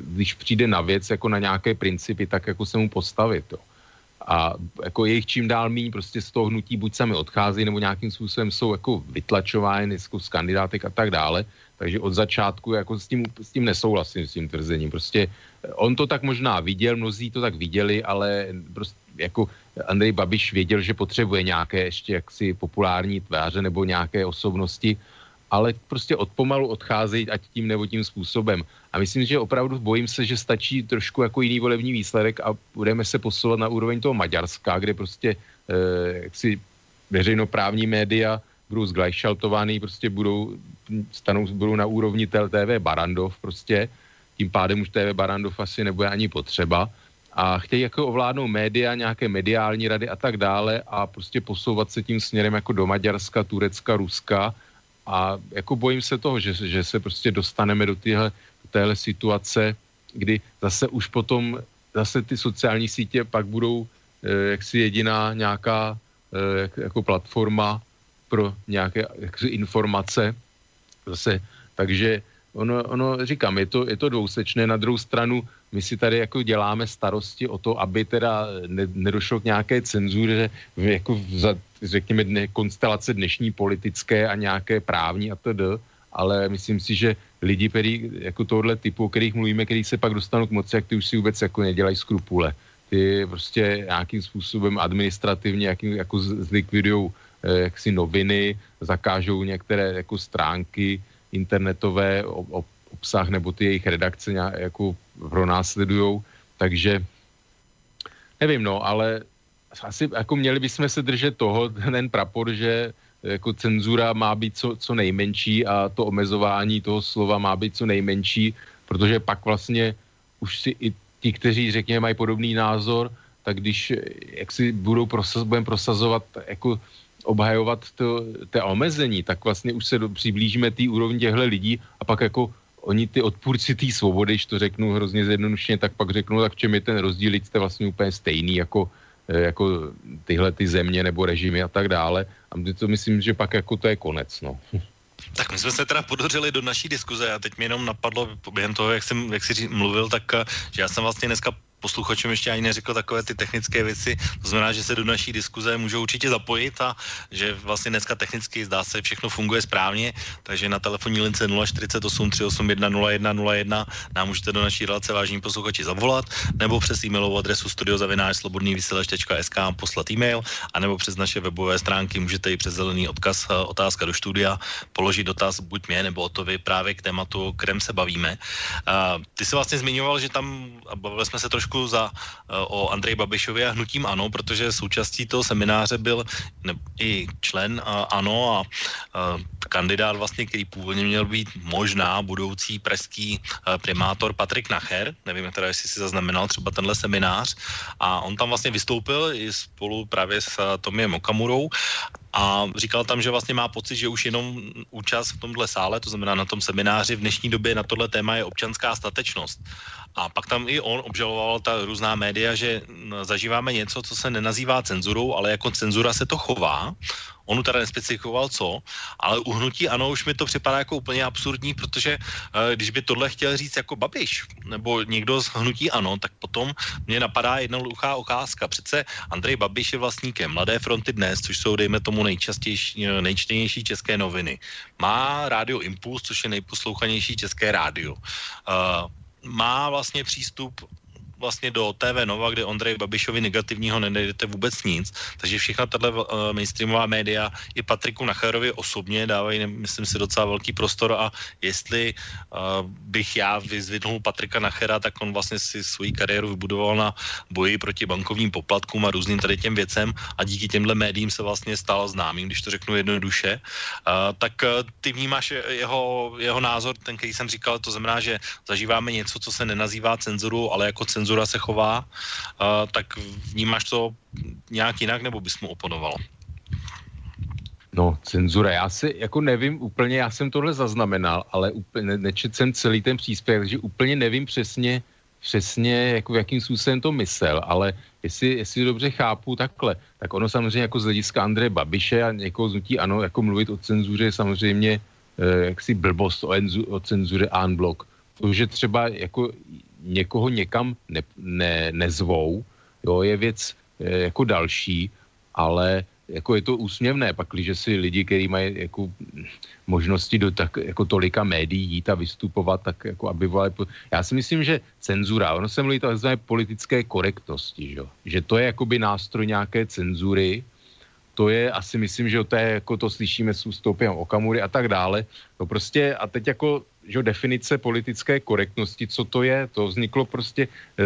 když přijde na věc, jako na nějaké principy, tak jako se mu postavit. Jo a jako jejich čím dál míň prostě z toho hnutí buď sami odchází, nebo nějakým způsobem jsou jako vytlačovány jako z kandidátek a tak dále. Takže od začátku jako s tím, s tím nesouhlasím s tím tvrzením. Prostě on to tak možná viděl, mnozí to tak viděli, ale prostě jako Andrej Babiš věděl, že potřebuje nějaké ještě jaksi populární tváře nebo nějaké osobnosti, ale prostě od pomalu odcházejí ať tím nebo tím způsobem. A myslím, že opravdu bojím se, že stačí trošku jako jiný volební výsledek a budeme se posouvat na úroveň toho Maďarska, kde prostě eh, jaksi veřejnoprávní média budou zglajšaltovaný, prostě budou, stanou, budou na úrovni TV Barandov prostě, tím pádem už TV Barandov asi nebude ani potřeba. A chtějí jako ovládnout média, nějaké mediální rady a tak dále a prostě posouvat se tím směrem jako do Maďarska, Turecka, Ruska a jako bojím se toho, že, že se prostě dostaneme do téhle, téhle situace, kdy zase už potom zase ty sociální sítě pak budou eh, jaksi jediná nějaká eh, jak, jako platforma pro nějaké jaksi informace. Zase, takže ono, ono říkám, je to, je to dvousečné. Na druhou stranu my si tady jako děláme starosti o to, aby teda ne, nedošlo k nějaké cenzuře jako za, řekněme, dne, konstelace dnešní politické a nějaké právní a td., ale myslím si, že lidi, který, jako tohle typu, o kterých mluvíme, který se pak dostanou k moci, jak ty už si vůbec jako nedělají skrupule. Ty prostě nějakým způsobem administrativně jakým, jako zlikvidují eh, jaksi noviny, zakážou některé jako stránky internetové, o, o, obsah nebo ty jejich redakce nějak, jako pronásledujou, takže nevím, no, ale asi jako měli bychom se držet toho, ten prapor, že jako cenzura má být co, co nejmenší a to omezování toho slova má být co nejmenší, protože pak vlastně už si i ti, kteří řekněme mají podobný názor, tak když jak si budou prosaz, budeme prosazovat jako obhajovat to, té omezení, tak vlastně už se do, přiblížíme té úrovni těchto lidí a pak jako oni ty odpůrci té svobody, když to řeknu hrozně zjednodušeně, tak pak řeknu, tak v čem je ten rozdíl, jste vlastně úplně stejný jako, eh, jako tyhle ty země nebo režimy a tak dále. A to myslím, že pak jako to je konec, no. Tak my jsme se teda podořili do naší diskuze a teď mi jenom napadlo během toho, jak jsem, jak jsi mluvil, tak eh, že já jsem vlastně dneska posluchačům ještě ani neřekl takové ty technické věci. To znamená, že se do naší diskuze můžou určitě zapojit a že vlastně dneska technicky zdá se, všechno funguje správně, takže na telefonní lince 048 381 0101 nám můžete do naší relace vážní posluchači zavolat nebo přes e-mailovou adresu studiozavináčslobodnývysílač.sk poslat e-mail a nebo přes naše webové stránky můžete i přes zelený odkaz eh, otázka do studia položit dotaz buď mě nebo o to vy právě k tématu, o kterém se bavíme. Uh, ty se vlastně zmiňoval, že tam, bavili jsme se trošku trošku za, eh, o Andrej Babišovi a hnutím ANO, protože součástí toho semináře byl ne, i člen uh, ANO a uh, kandidát vlastně, který původně měl být možná budoucí pražský primátor Patrik Nacher, nevím teda, jestli si zaznamenal třeba tenhle seminář. A on tam vlastně vystoupil i spolu právě s Tomiem Okamurou a říkal tam, že vlastně má pocit, že už jenom účast v tomhle sále, to znamená na tom semináři v dnešní době na tohle téma je občanská statečnost. A pak tam i on obžaloval ta různá média, že zažíváme něco, co se nenazývá cenzurou, ale jako cenzura se to chová. On teda nespecifikoval co, ale u hnutí ano, už mi to připadá jako úplně absurdní, protože uh, když by tohle chtěl říct jako Babiš nebo někdo z hnutí ano, tak potom mě napadá jednoduchá okázka. Přece Andrej Babiš je vlastníkem Mladé fronty dnes, což jsou dejme tomu nejčastější, nejčtenější české noviny. Má rádio Impuls, což je nejposlouchanější české rádio. Uh, má vlastně přístup vlastně do TV Nova, kde Ondrej Babišovi negativního nenajdete vůbec nic, takže všechna tato uh, mainstreamová média i Patriku Nacharovi osobně dávají, myslím si, docela velký prostor. A jestli uh, bych já vyzvidnul Patrika Nachera, tak on vlastně si svoji kariéru vybudoval na boji proti bankovním poplatkům a různým tady těm věcem. A díky těmhle médiím se vlastně stal známým, když to řeknu jednoduše. Uh, tak ty vnímáš jeho, jeho názor, ten, který jsem říkal, to znamená, že zažíváme něco, co se nenazývá cenzuru, ale jako cenzura se chová, uh, tak vnímáš to nějak jinak, nebo bys mu oponoval? No, cenzura, já si jako nevím úplně, já jsem tohle zaznamenal, ale úplně nečet jsem celý ten příspěvek, takže úplně nevím přesně, přesně jako v jakým způsobem to myslel, ale jestli, jestli dobře chápu takhle, tak ono samozřejmě jako z hlediska Andreje Babiše a někoho znutí ano, jako mluvit o cenzuře je samozřejmě eh, jaksi blbost o, enzu, o cenzuře unblock. To, že třeba jako někoho někam ne, ne, nezvou, jo, je věc eh, jako další, ale jako je to úsměvné, pak, když si lidi, kteří mají jako možnosti do tak, jako tolika médií jít a vystupovat, tak jako aby volali, já si myslím, že cenzura, ono se mluví takzvané politické korektnosti, že? že to je jakoby nástroj nějaké cenzury, to je asi myslím, že to je, jako to slyšíme s ústupem Okamury a tak dále. No prostě a teď jako, že definice politické korektnosti, co to je, to vzniklo prostě e,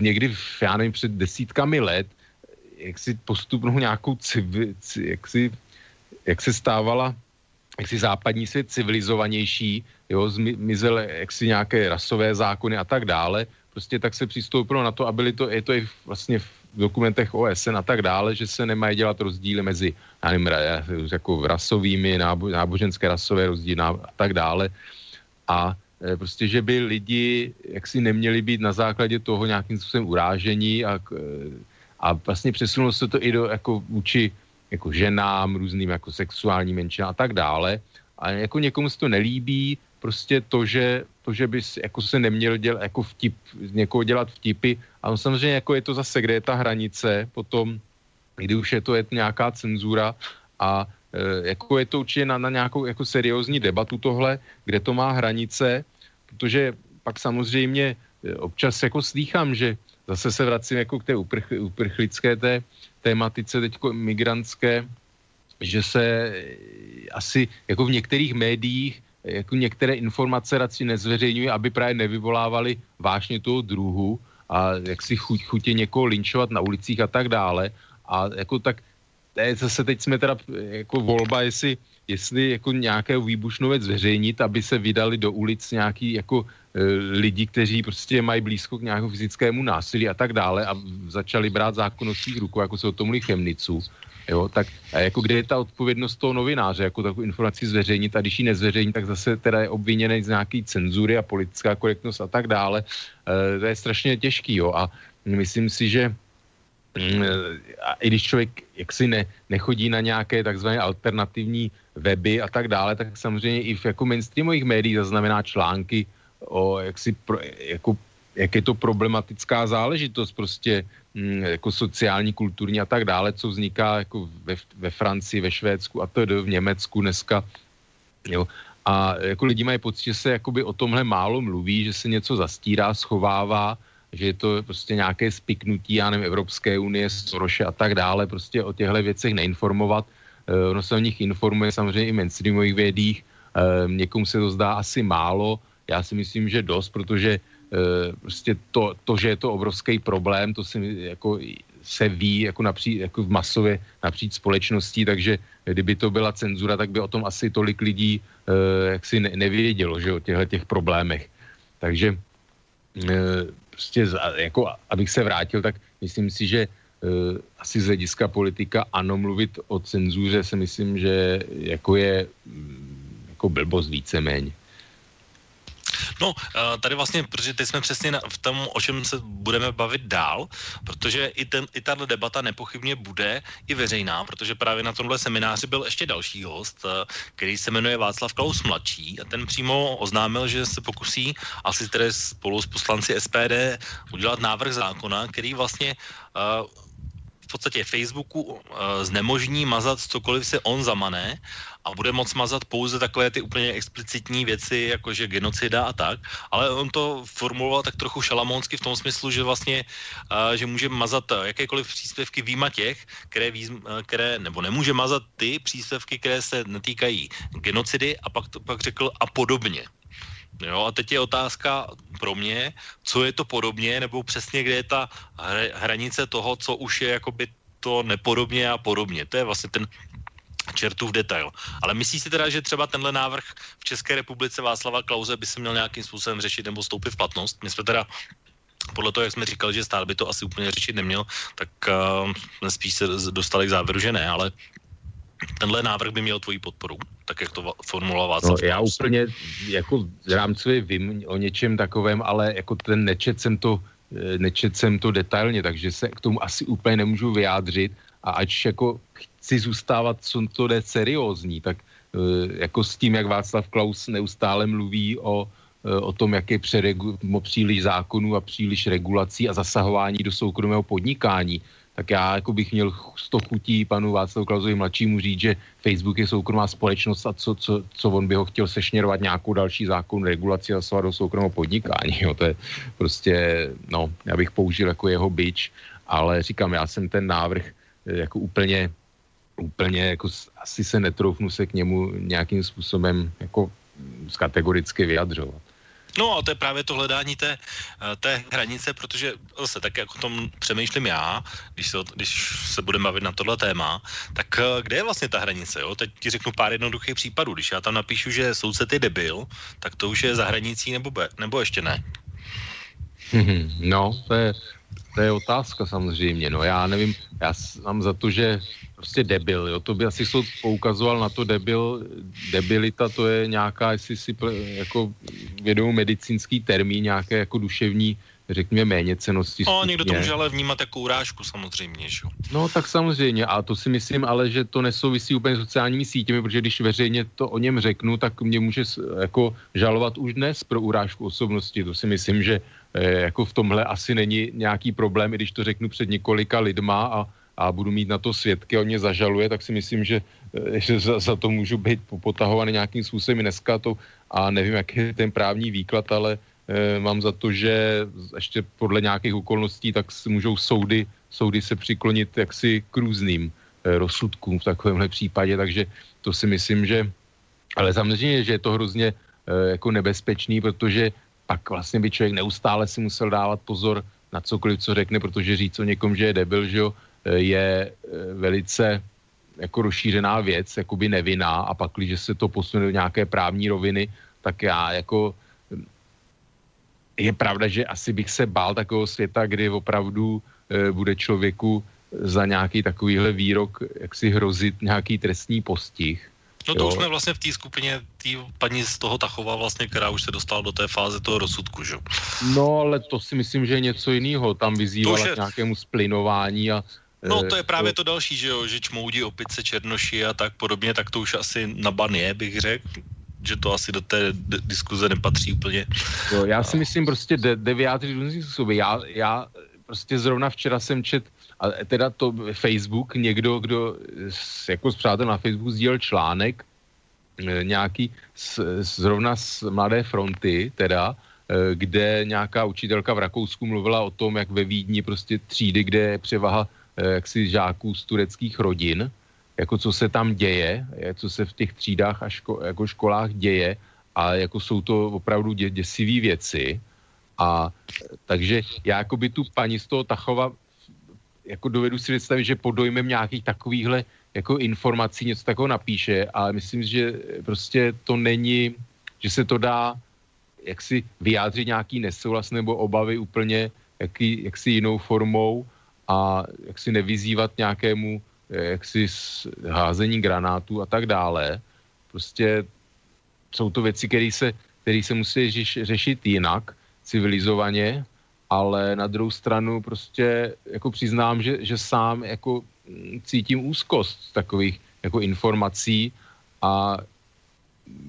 někdy, v, já nevím, před desítkami let, jak si postupnou nějakou civi, jak, si, jak se stávala jak si západní svět civilizovanější, jo, zmizel jak si nějaké rasové zákony a tak dále, prostě tak se přistoupilo na to a byly to, je to i vlastně dokumentech OSN a tak dále, že se nemají dělat rozdíly mezi já nevím, jako rasovými, nábo, náboženské rasové rozdíly a tak dále. A e, prostě, že by lidi jaksi neměli být na základě toho nějakým způsobem urážení a, a vlastně přesunulo se to i do jako vůči jako ženám, různým jako sexuálním menšinám a tak dále. A jako někomu se to nelíbí, prostě to, že, to, že bys jako se neměl dělat, jako vtip, někoho dělat vtipy. A on samozřejmě jako je to zase, kde je ta hranice potom, kdy už je to je nějaká cenzura a e, jako je to určitě na, na nějakou jako seriózní debatu tohle, kde to má hranice, protože pak samozřejmě e, občas jako slýchám, že zase se vracím jako k té uprch, uprchlické té tématice teďko migrantské, že se asi jako v některých médiích jako některé informace radši nezveřejňují, aby právě nevyvolávali vážně toho druhu a jak si chuť, chutě někoho linčovat na ulicích a tak dále. A jako tak zase teď jsme teda jako volba, jestli, jestli jako nějaké výbušnou zveřejnit, aby se vydali do ulic nějaký jako e, lidi, kteří prostě mají blízko k nějakému fyzickému násilí a tak dále a začali brát zákon o svých rukou, jako se o tom mluví Chemnicu, jo, tak a jako kde je ta odpovědnost toho novináře, jako takovou informaci zveřejnit a když ji nezveřejní, tak zase teda je obviněný z nějaký cenzury a politická korektnost a tak dále. E, to je strašně těžký, jo, a myslím si, že a i když člověk jaksi ne, nechodí na nějaké takzvané alternativní weby a tak dále, tak samozřejmě i v jako mainstreamových médiích zaznamená články o jaksi pro, jako jak je to problematická záležitost prostě mm, jako sociální, kulturní a tak dále, co vzniká jako ve, ve Francii, ve Švédsku a to v Německu dneska. Jo. A jako lidi mají pocit, že se jakoby o tomhle málo mluví, že se něco zastírá, schovává, že je to prostě nějaké spiknutí, já nevím, Evropské unie, Soroše a tak dále, prostě o těchto věcech neinformovat. E, ono se o nich informuje samozřejmě i mainstreamových vědích, e, někomu se to zdá asi málo, já si myslím, že dost, protože Eh, prostě to, to, že je to obrovský problém, to si jako se ví jako, napří, jako v masově napříč společností, takže kdyby to byla cenzura, tak by o tom asi tolik lidí uh, jak si ne, nevědělo, že o těchto těch problémech. Takže uh, prostě jako, abych se vrátil, tak myslím si, že uh, asi z hlediska politika ano, mluvit o cenzuře se myslím, že jako je mm, jako blbost víceméně. No, eh, tady vlastně, protože teď jsme přesně v tom, o čem se budeme bavit dál, protože i, ten, i tato debata nepochybně bude i veřejná, protože právě na tomhle semináři byl ještě další host, eh, který se jmenuje Václav Klaus mladší a ten přímo oznámil, že se pokusí asi tedy spolu s poslanci SPD udělat návrh zákona, který vlastně uh, podstatě Facebooku eh, znemožní mazat cokoliv se on zamané a bude moc mazat pouze takové ty úplně explicitní věci, jakože genocida a tak, ale on to formuloval tak trochu šalamonsky v tom smyslu, že vlastně, uh, že může mazat jakékoliv příspěvky výjima těch, které, které, nebo nemůže mazat ty příspěvky, které se netýkají genocidy a pak, pak řekl a podobně. Jo, a teď je otázka pro mě, co je to podobně, nebo přesně kde je ta hranice toho, co už je jakoby to nepodobně a podobně. To je vlastně ten čertův detail. Ale myslí si teda, že třeba tenhle návrh v České republice Václava Klauze by se měl nějakým způsobem řešit nebo stoupit v platnost? My jsme teda podle toho, jak jsme říkali, že stát by to asi úplně řešit neměl, tak uh, spíš se dostali k závěru, že ne, ale tenhle návrh by měl tvoji podporu, tak jak to formuloval Václav no, Já úplně jako rámcově vím o něčem takovém, ale jako ten nečet jsem to, eh, nečet jsem to detailně, takže se k tomu asi úplně nemůžu vyjádřit. A ač jako chci zůstávat, co to jde seriózní, tak eh, jako s tím, jak Václav Klaus neustále mluví o, eh, o tom, jak je přeregu, příliš zákonů a příliš regulací a zasahování do soukromého podnikání, tak já jako bych měl sto chutí panu Václavu Klausovi mladšímu říct, že Facebook je soukromá společnost a co, co, co on by ho chtěl sešněrovat nějakou další zákon regulaci a do soukromého podnikání. Jo. To je prostě, no, já bych použil jako jeho byč, ale říkám, já jsem ten návrh eh, jako úplně, úplně jako asi se netroufnu se k němu nějakým způsobem jako kategoricky vyjadřovat. No a to je právě to hledání té, eh, té hranice, protože zase tak, jak o tom přemýšlím já, když se, když se budeme bavit na tohle téma, tak eh, kde je vlastně ta hranice? Jo? Teď ti řeknu pár jednoduchých případů. Když já tam napíšu, že soudce je debil, tak to už je za hranicí nebo, be, nebo ještě ne? No, to je, to je otázka samozřejmě. No já nevím, já mám za to, že prostě debil, jo. To by asi soud poukazoval na to debil, debilita, to je nějaká, jestli si jako vědomou medicínský termín, nějaké jako duševní řekněme, méně cenosti. No, někdo to může ale vnímat jako urážku samozřejmě, že? No, tak samozřejmě. A to si myslím ale, že to nesouvisí úplně s sociálními sítěmi, protože když veřejně to o něm řeknu, tak mě může jako žalovat už dnes pro urážku osobnosti. To si myslím, že jako v tomhle asi není nějaký problém, i když to řeknu před několika lidma a, a budu mít na to svědky, on mě zažaluje, tak si myslím, že, eh, že za, za to můžu být potahovaný nějakým způsobem dneska to, a nevím, jaký je ten právní výklad, ale e, mám za to, že ještě podle nějakých okolností tak můžou soudy, soudy se přiklonit jaksi k různým e, rozsudkům v takovémhle případě, takže to si myslím, že ale samozřejmě, že je to hrozně e, jako nebezpečný, protože pak vlastně by člověk neustále si musel dávat pozor na cokoliv, co řekne, protože říct o někom, že je debil, že jo, je velice jako rozšířená věc, jakoby nevinná a pak, když se to posune do nějaké právní roviny, tak já jako je pravda, že asi bych se bál takového světa, kdy opravdu e, bude člověku za nějaký takovýhle výrok jak si hrozit nějaký trestní postih. No to jo. už jsme vlastně v té skupině té paní z toho Tachova vlastně, která už se dostala do té fáze toho rozsudku, že? No ale to si myslím, že je něco jiného. Tam vyzývala je... k nějakému splinování a No to je právě to další, že jo, že čmoudí opice, černoši a tak podobně, tak to už asi na ban je, bych řekl že to asi do té diskuze nepatří úplně. Jo, já si myslím prostě jde, jde vyjádřit různým způsoby. Já, já prostě zrovna včera jsem čet, a teda to Facebook, někdo, kdo jako s přátel na Facebooku sdílel článek, e, nějaký z, zrovna z Mladé fronty, teda, e, kde nějaká učitelka v Rakousku mluvila o tom, jak ve Vídni prostě třídy, kde je převaha e, jaksi žáků z tureckých rodin, jako co se tam děje, co se v těch třídách a ško, jako školách děje a jako jsou to opravdu dě, děsivé věci. A takže já jako by tu paní z toho Tachova jako dovedu si představit, že pod dojmem nějakých takovýchhle jako informací něco takového napíše, ale myslím, že prostě to není, že se to dá jak si vyjádřit nějaký nesouhlas nebo obavy úplně jaký, jaksi jinou formou a jak si nevyzývat nějakému jaksi házení granátů a tak dále. Prostě jsou to věci, které se, které se musí řeš, řešit jinak, civilizovaně, ale na druhou stranu prostě jako přiznám, že, že sám jako mm, cítím úzkost takových jako informací a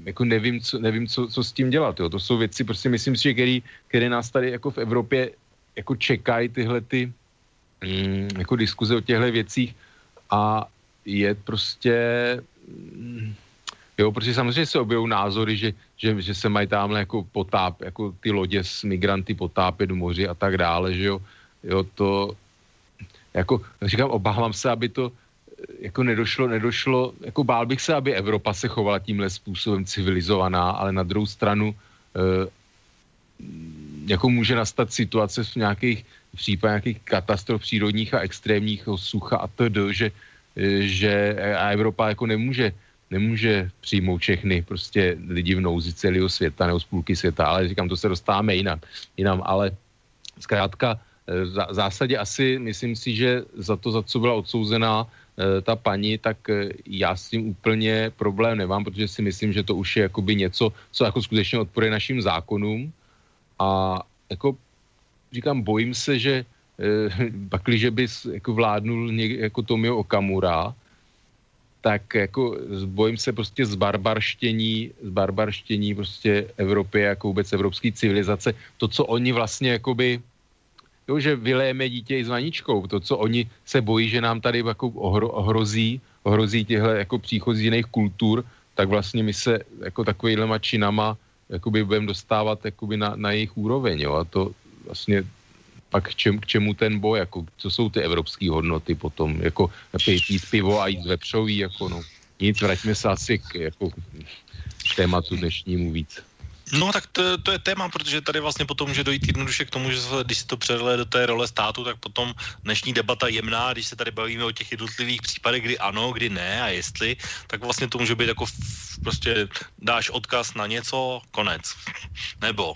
jako nevím, co, nevím co, co s tím dělat. Jo. To jsou věci, prostě myslím si, že který, které nás tady jako v Evropě jako čekají tyhle ty mm, jako diskuze o těchto věcích a je prostě mm, Jo, protože samozřejmě se objevují názory, že, že, že se mají tamhle jako potáp, jako ty lodě s migranty potápět v moři a tak dále, že jo. Jo, to, jako, říkám, obávám se, aby to jako nedošlo, nedošlo, jako bál bych se, aby Evropa se chovala tímhle způsobem civilizovaná, ale na druhou stranu e, jako může nastat situace v nějakých v případě nějakých katastrof přírodních a extrémních sucha a td., že, eh, že a Evropa jako nemůže nemůže přijmout všechny prostě lidi v nouzi celého světa nebo z půlky světa, ale říkám, to se dostáváme jinam, jinam ale zkrátka eh, v zásadě asi myslím si, že za to, za co byla odsouzená eh, ta paní, tak eh, já s tím úplně problém nemám, protože si myslím, že to už je jakoby něco, co jako skutečně odporuje našim zákonům. A jako říkám, bojím se, že pakliže by jako vládnul něk, jako Tomio Okamura, tak jako bojím se prostě z barbarštění, z barbarštění prostě Evropy jako vůbec evropské civilizace. To, co oni vlastně jakoby, jo, že vylejeme dítě i s vaničkou, to, co oni se bojí, že nám tady jako ohro, ohrozí, ohrozí těhle jako příchozí jiných kultur, tak vlastně my se jako takovýhlema činama jakoby budeme dostávat jakoby na, na jejich úroveň, jo, a to vlastně pak k, čem, k čemu ten boj, jako, co jsou ty evropské hodnoty potom, jako pít pivo a jít vepřový, jako no. Nic, vraťme se asi k, jako, k tématu dnešnímu víc. No tak to, to je téma, protože tady vlastně potom může dojít jednoduše k tomu, že se, když se to převede do té role státu, tak potom dnešní debata jemná, když se tady bavíme o těch jednotlivých případech, kdy ano, kdy ne a jestli, tak vlastně to může být jako prostě dáš odkaz na něco, konec. Nebo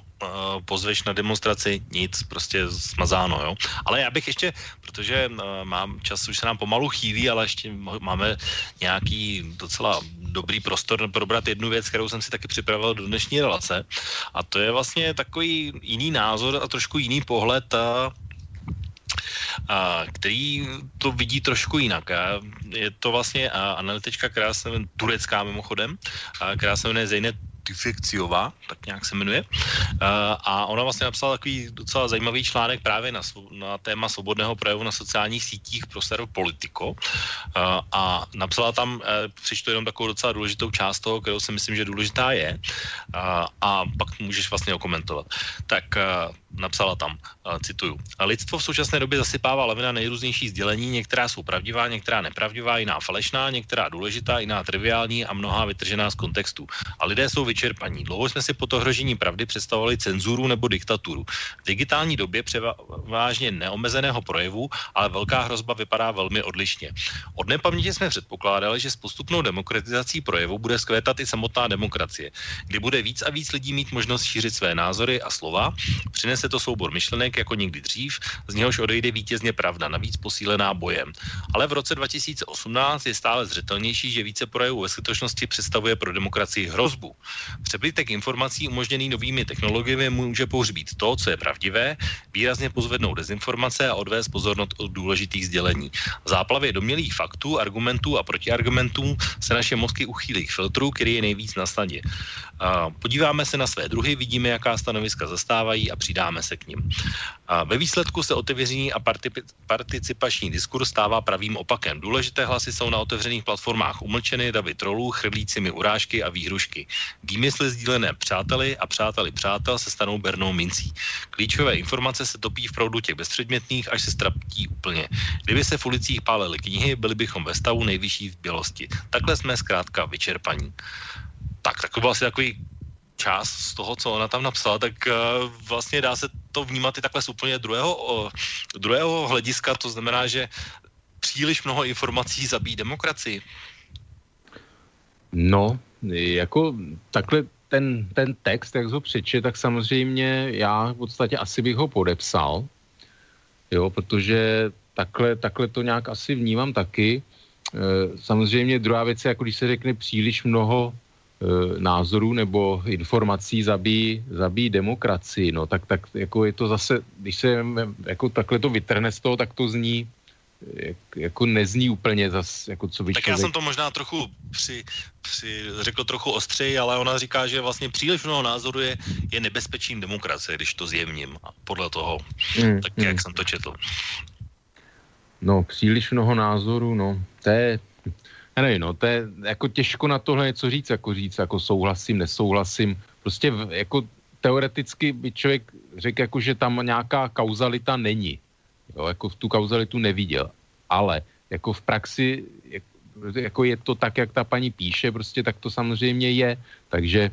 pozveš na demonstraci, nic, prostě smazáno, jo. Ale já bych ještě, protože uh, mám čas, už se nám pomalu chýlí, ale ještě máme nějaký docela dobrý prostor probrat jednu věc, kterou jsem si taky připravil do dnešní relace. A to je vlastně takový jiný názor a trošku jiný pohled a a, který to vidí trošku jinak. A je to vlastně analytička, která se jmenuje, turecká mimochodem, a která se jmenuje Zejne Tifekciová, tak nějak se jmenuje. A ona vlastně napsala takový docela zajímavý článek právě na, na téma svobodného projevu na sociálních sítích pro server Politico. A napsala tam, e, přečtu jenom takovou docela důležitou část toho, kterou si myslím, že důležitá je. A pak můžeš vlastně okomentovat. Tak napsala tam, cituju. Lidstvo v současné době zasypává lavina nejrůznější sdělení, některá jsou pravdivá, některá nepravdivá, jiná falešná, některá důležitá, jiná triviální a mnohá vytržená z kontextu. A lidé jsou vyčerpaní. Dlouho jsme si po to ohrožení pravdy představovali cenzuru nebo diktaturu. V digitální době převážně neomezeného projevu, ale velká hrozba vypadá velmi odlišně. Od nepaměti jsme předpokládali, že s postupnou demokratizací projevu bude skvétat i samotná demokracie, kdy bude víc a víc lidí mít možnost šířit své názory a slova, přinese to soubor myšlenek jako nikdy dřív, z něhož odejde vítězně pravda, navíc posílená bojem. Ale v roce 2018 je stále zřetelnější, že více projevů ve skutečnosti představuje pro demokracii hrozbu. Přebytek informací umožněný novými technologiemi může pohřbít to, co je pravdivé, výrazně pozvednout dezinformace a odvést pozornost od důležitých sdělení. V záplavě domělých faktů, argumentů a protiargumentů se naše mozky uchýlí k filtru, který je nejvíc na snadě. Podíváme se na své druhy, vidíme, jaká stanoviska zastávají a přidáme se k ním. A ve výsledku se otevřený a participační diskurs stává pravým opakem. Důležité hlasy jsou na otevřených platformách umlčeny davy trolů, chrlícími urážky a výhrušky. Výmysly sdílené přáteli a přáteli přátel se stanou bernou mincí. Klíčové informace se topí v proudu těch bezpředmětných, až se straptí úplně. Kdyby se v ulicích pálily knihy, byli bychom ve stavu nejvyšší zbělosti. Takhle jsme zkrátka vyčerpaní. Tak, tak to byl asi takový část z toho, co ona tam napsala, tak uh, vlastně dá se to vnímat i takhle z úplně druhého, uh, druhého hlediska, to znamená, že příliš mnoho informací zabíjí demokracii. No, jako takhle ten, ten text, jak ho přeče, tak samozřejmě já v podstatě asi bych ho podepsal, jo, protože takhle, takhle to nějak asi vnímám taky. E, samozřejmě druhá věc je, jako když se řekne příliš mnoho e, názorů nebo informací zabíjí, zabíjí demokracii, no tak, tak jako je to zase, když se jako takhle to vytrhne z toho, tak to zní jak, jako nezní úplně zas, jako co by Tak člověk... já jsem to možná trochu při, při, řekl trochu ostřeji, ale ona říká, že vlastně příliš mnoho názoru je, je nebezpečím demokracie, když to zjevním podle toho, hmm, tak hmm. jak jsem to četl. No, příliš mnoho názorů, no, to je, já nevím, no, to je jako těžko na tohle něco říct, jako říct, jako souhlasím, nesouhlasím, prostě v, jako teoreticky by člověk řekl, jako, že tam nějaká kauzalita není, jo, jako v tu kauzalitu neviděl, ale jako v praxi, jako je to tak, jak ta paní píše, prostě tak to samozřejmě je, takže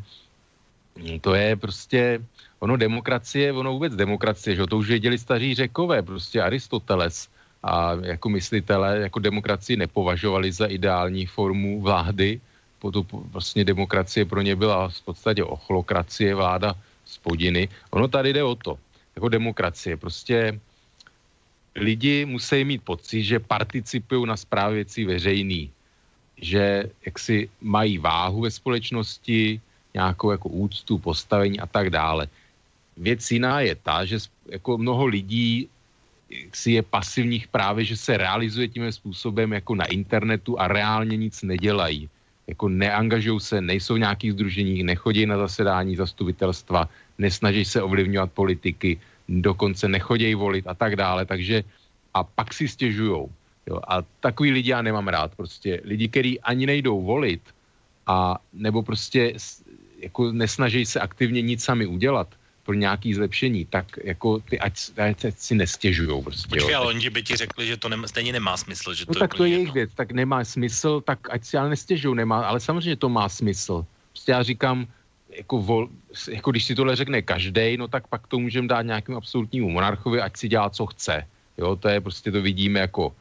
to je prostě, ono demokracie, ono vůbec demokracie, že to už věděli staří řekové, prostě Aristoteles a jako myslitele, jako demokracii nepovažovali za ideální formu vlády, potom vlastně demokracie pro ně byla v podstatě ochlokracie, vláda spodiny. Ono tady jde o to, jako demokracie, prostě lidi musí mít pocit, že participují na správě věcí veřejný, že jaksi mají váhu ve společnosti, nějakou jako úctu, postavení a tak dále. Věc jiná je ta, že jako mnoho lidí si je pasivních právě, že se realizuje tím způsobem jako na internetu a reálně nic nedělají. Jako neangažují se, nejsou v nějakých združeních, nechodí na zasedání zastupitelstva, nesnaží se ovlivňovat politiky, dokonce nechodějí volit a tak dále, takže a pak si stěžujou. Jo, a takový lidi já nemám rád, prostě lidi, kteří ani nejdou volit a nebo prostě jako nesnaží se aktivně nic sami udělat pro nějaký zlepšení, tak jako ty ať, ať si nestěžujou prostě. Počkej, ale oni by ti řekli, že to nema, stejně nemá smysl. Že no to tak je to je jejich věc, tak nemá smysl, tak ať si ale nestěžují, nemá, ale samozřejmě to má smysl. Prostě já říkám, jako, vol, jako když si tohle řekne každý, no tak pak to můžeme dát nějakým absolutnímu monarchovi, ať si dělá, co chce. Jo, to je prostě, to vidíme jako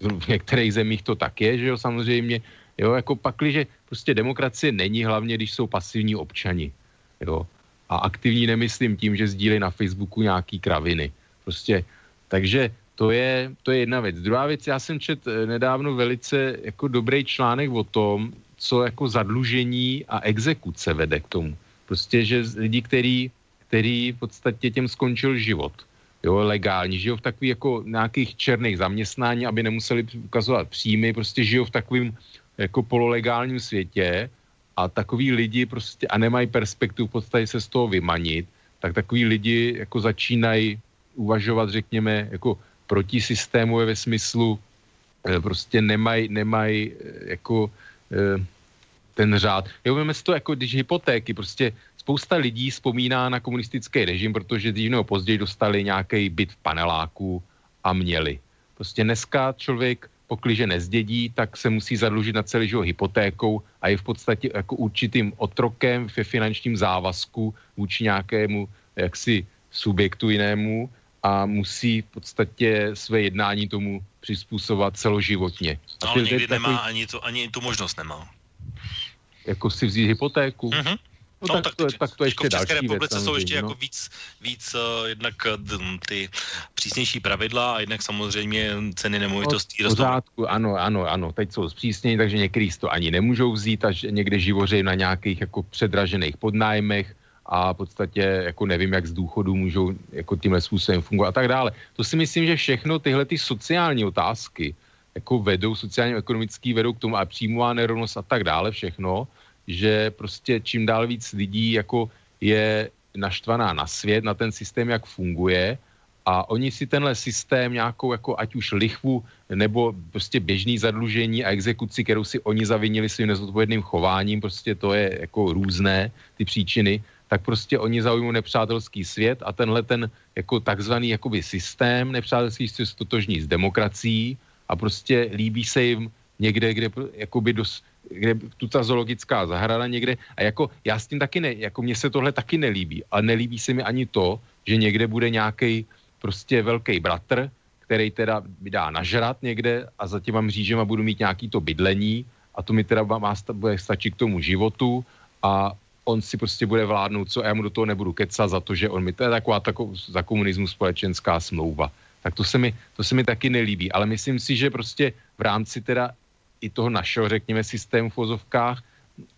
v některých zemích to tak je, že jo, samozřejmě. Jo, jako pakli, že prostě demokracie není hlavně, když jsou pasivní občani. Jo. A aktivní nemyslím tím, že sdílí na Facebooku nějaký kraviny. Prostě, takže to je, to je jedna věc. Druhá věc, já jsem čet eh, nedávno velice jako dobrý článek o tom, co jako zadlužení a exekuce vede k tomu. Prostě, že lidi, který, který v podstatě těm skončil život, jo, legální, žijou v takových jako nějakých černých zaměstnání, aby nemuseli ukazovat příjmy, prostě žijou v takovém jako pololegálním světě a takový lidi prostě a nemají perspektivu v podstatě se z toho vymanit, tak takový lidi jako začínají uvažovat, řekněme, jako proti systému ve smyslu eh, prostě nemají nemaj, eh, jako eh, ten řád. Jo, si to jako, když hypotéky, prostě spousta lidí vzpomíná na komunistický režim, protože dřív nebo později dostali nějaký byt v paneláku a měli. Prostě dneska člověk pokliže nezdědí, tak se musí zadlužit na celý život hypotékou a je v podstatě jako určitým otrokem ve finančním závazku vůči nějakému jaksi subjektu jinému a musí v podstatě své jednání tomu přizpůsobovat celoživotně. No, ale někdy takový, nemá ani, to, ani tu možnost nemá. Jako si vzít hypotéku? Mm-hmm. No, no tak, tak, to, tak to ještě v České republice věc, jsou ještě no. jako víc, víc uh, jednak uh, ty přísnější pravidla a jednak samozřejmě ceny nemovitostí no, pořádku, ano, ano, ano, teď jsou zpřísnění, takže některý to ani nemůžou vzít, až někde živoří na nějakých jako předražených podnájmech a v podstatě jako nevím, jak z důchodu můžou jako tímhle způsobem fungovat a tak dále. To si myslím, že všechno tyhle ty sociální otázky jako vedou, sociálně-ekonomický vedou k tomu a příjmová nerovnost a tak dále, všechno, že prostě čím dál víc lidí jako je naštvaná na svět, na ten systém, jak funguje a oni si tenhle systém nějakou jako ať už lichvu nebo prostě běžný zadlužení a exekuci, kterou si oni zavinili svým nezodpovědným chováním, prostě to je jako různé ty příčiny, tak prostě oni zaujmou nepřátelský svět a tenhle ten jako takzvaný jakoby systém nepřátelský svět stotožní s demokracií a prostě líbí se jim někde, kde jakoby dost, kde tu ta zoologická zahrada někde a jako já s tím taky ne, jako mně se tohle taky nelíbí, ale nelíbí se mi ani to, že někde bude nějaký prostě velký bratr, který teda dá nažrat někde a za těma mřížema budu mít nějaký to bydlení a to mi teda má, bude stačit k tomu životu a on si prostě bude vládnout, co já mu do toho nebudu kecat za to, že on mi, to je taková tako, za komunismu společenská smlouva. Tak to se, mi, to se mi taky nelíbí, ale myslím si, že prostě v rámci teda i toho našeho, řekněme, systému v vozovkách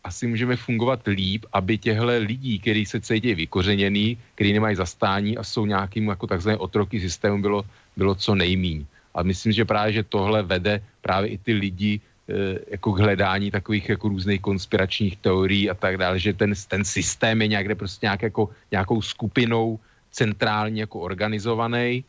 asi můžeme fungovat líp, aby těchto lidí, kteří se cítí vykořeněný, kteří nemají zastání a jsou nějakým jako takzvané otroky systému, bylo, bylo co nejmíň. A myslím, že právě, že tohle vede právě i ty lidi e, jako k hledání takových jako různých konspiračních teorií a tak dále, že ten, ten systém je nějak, prostě nějak jako, nějakou skupinou centrálně jako organizovaný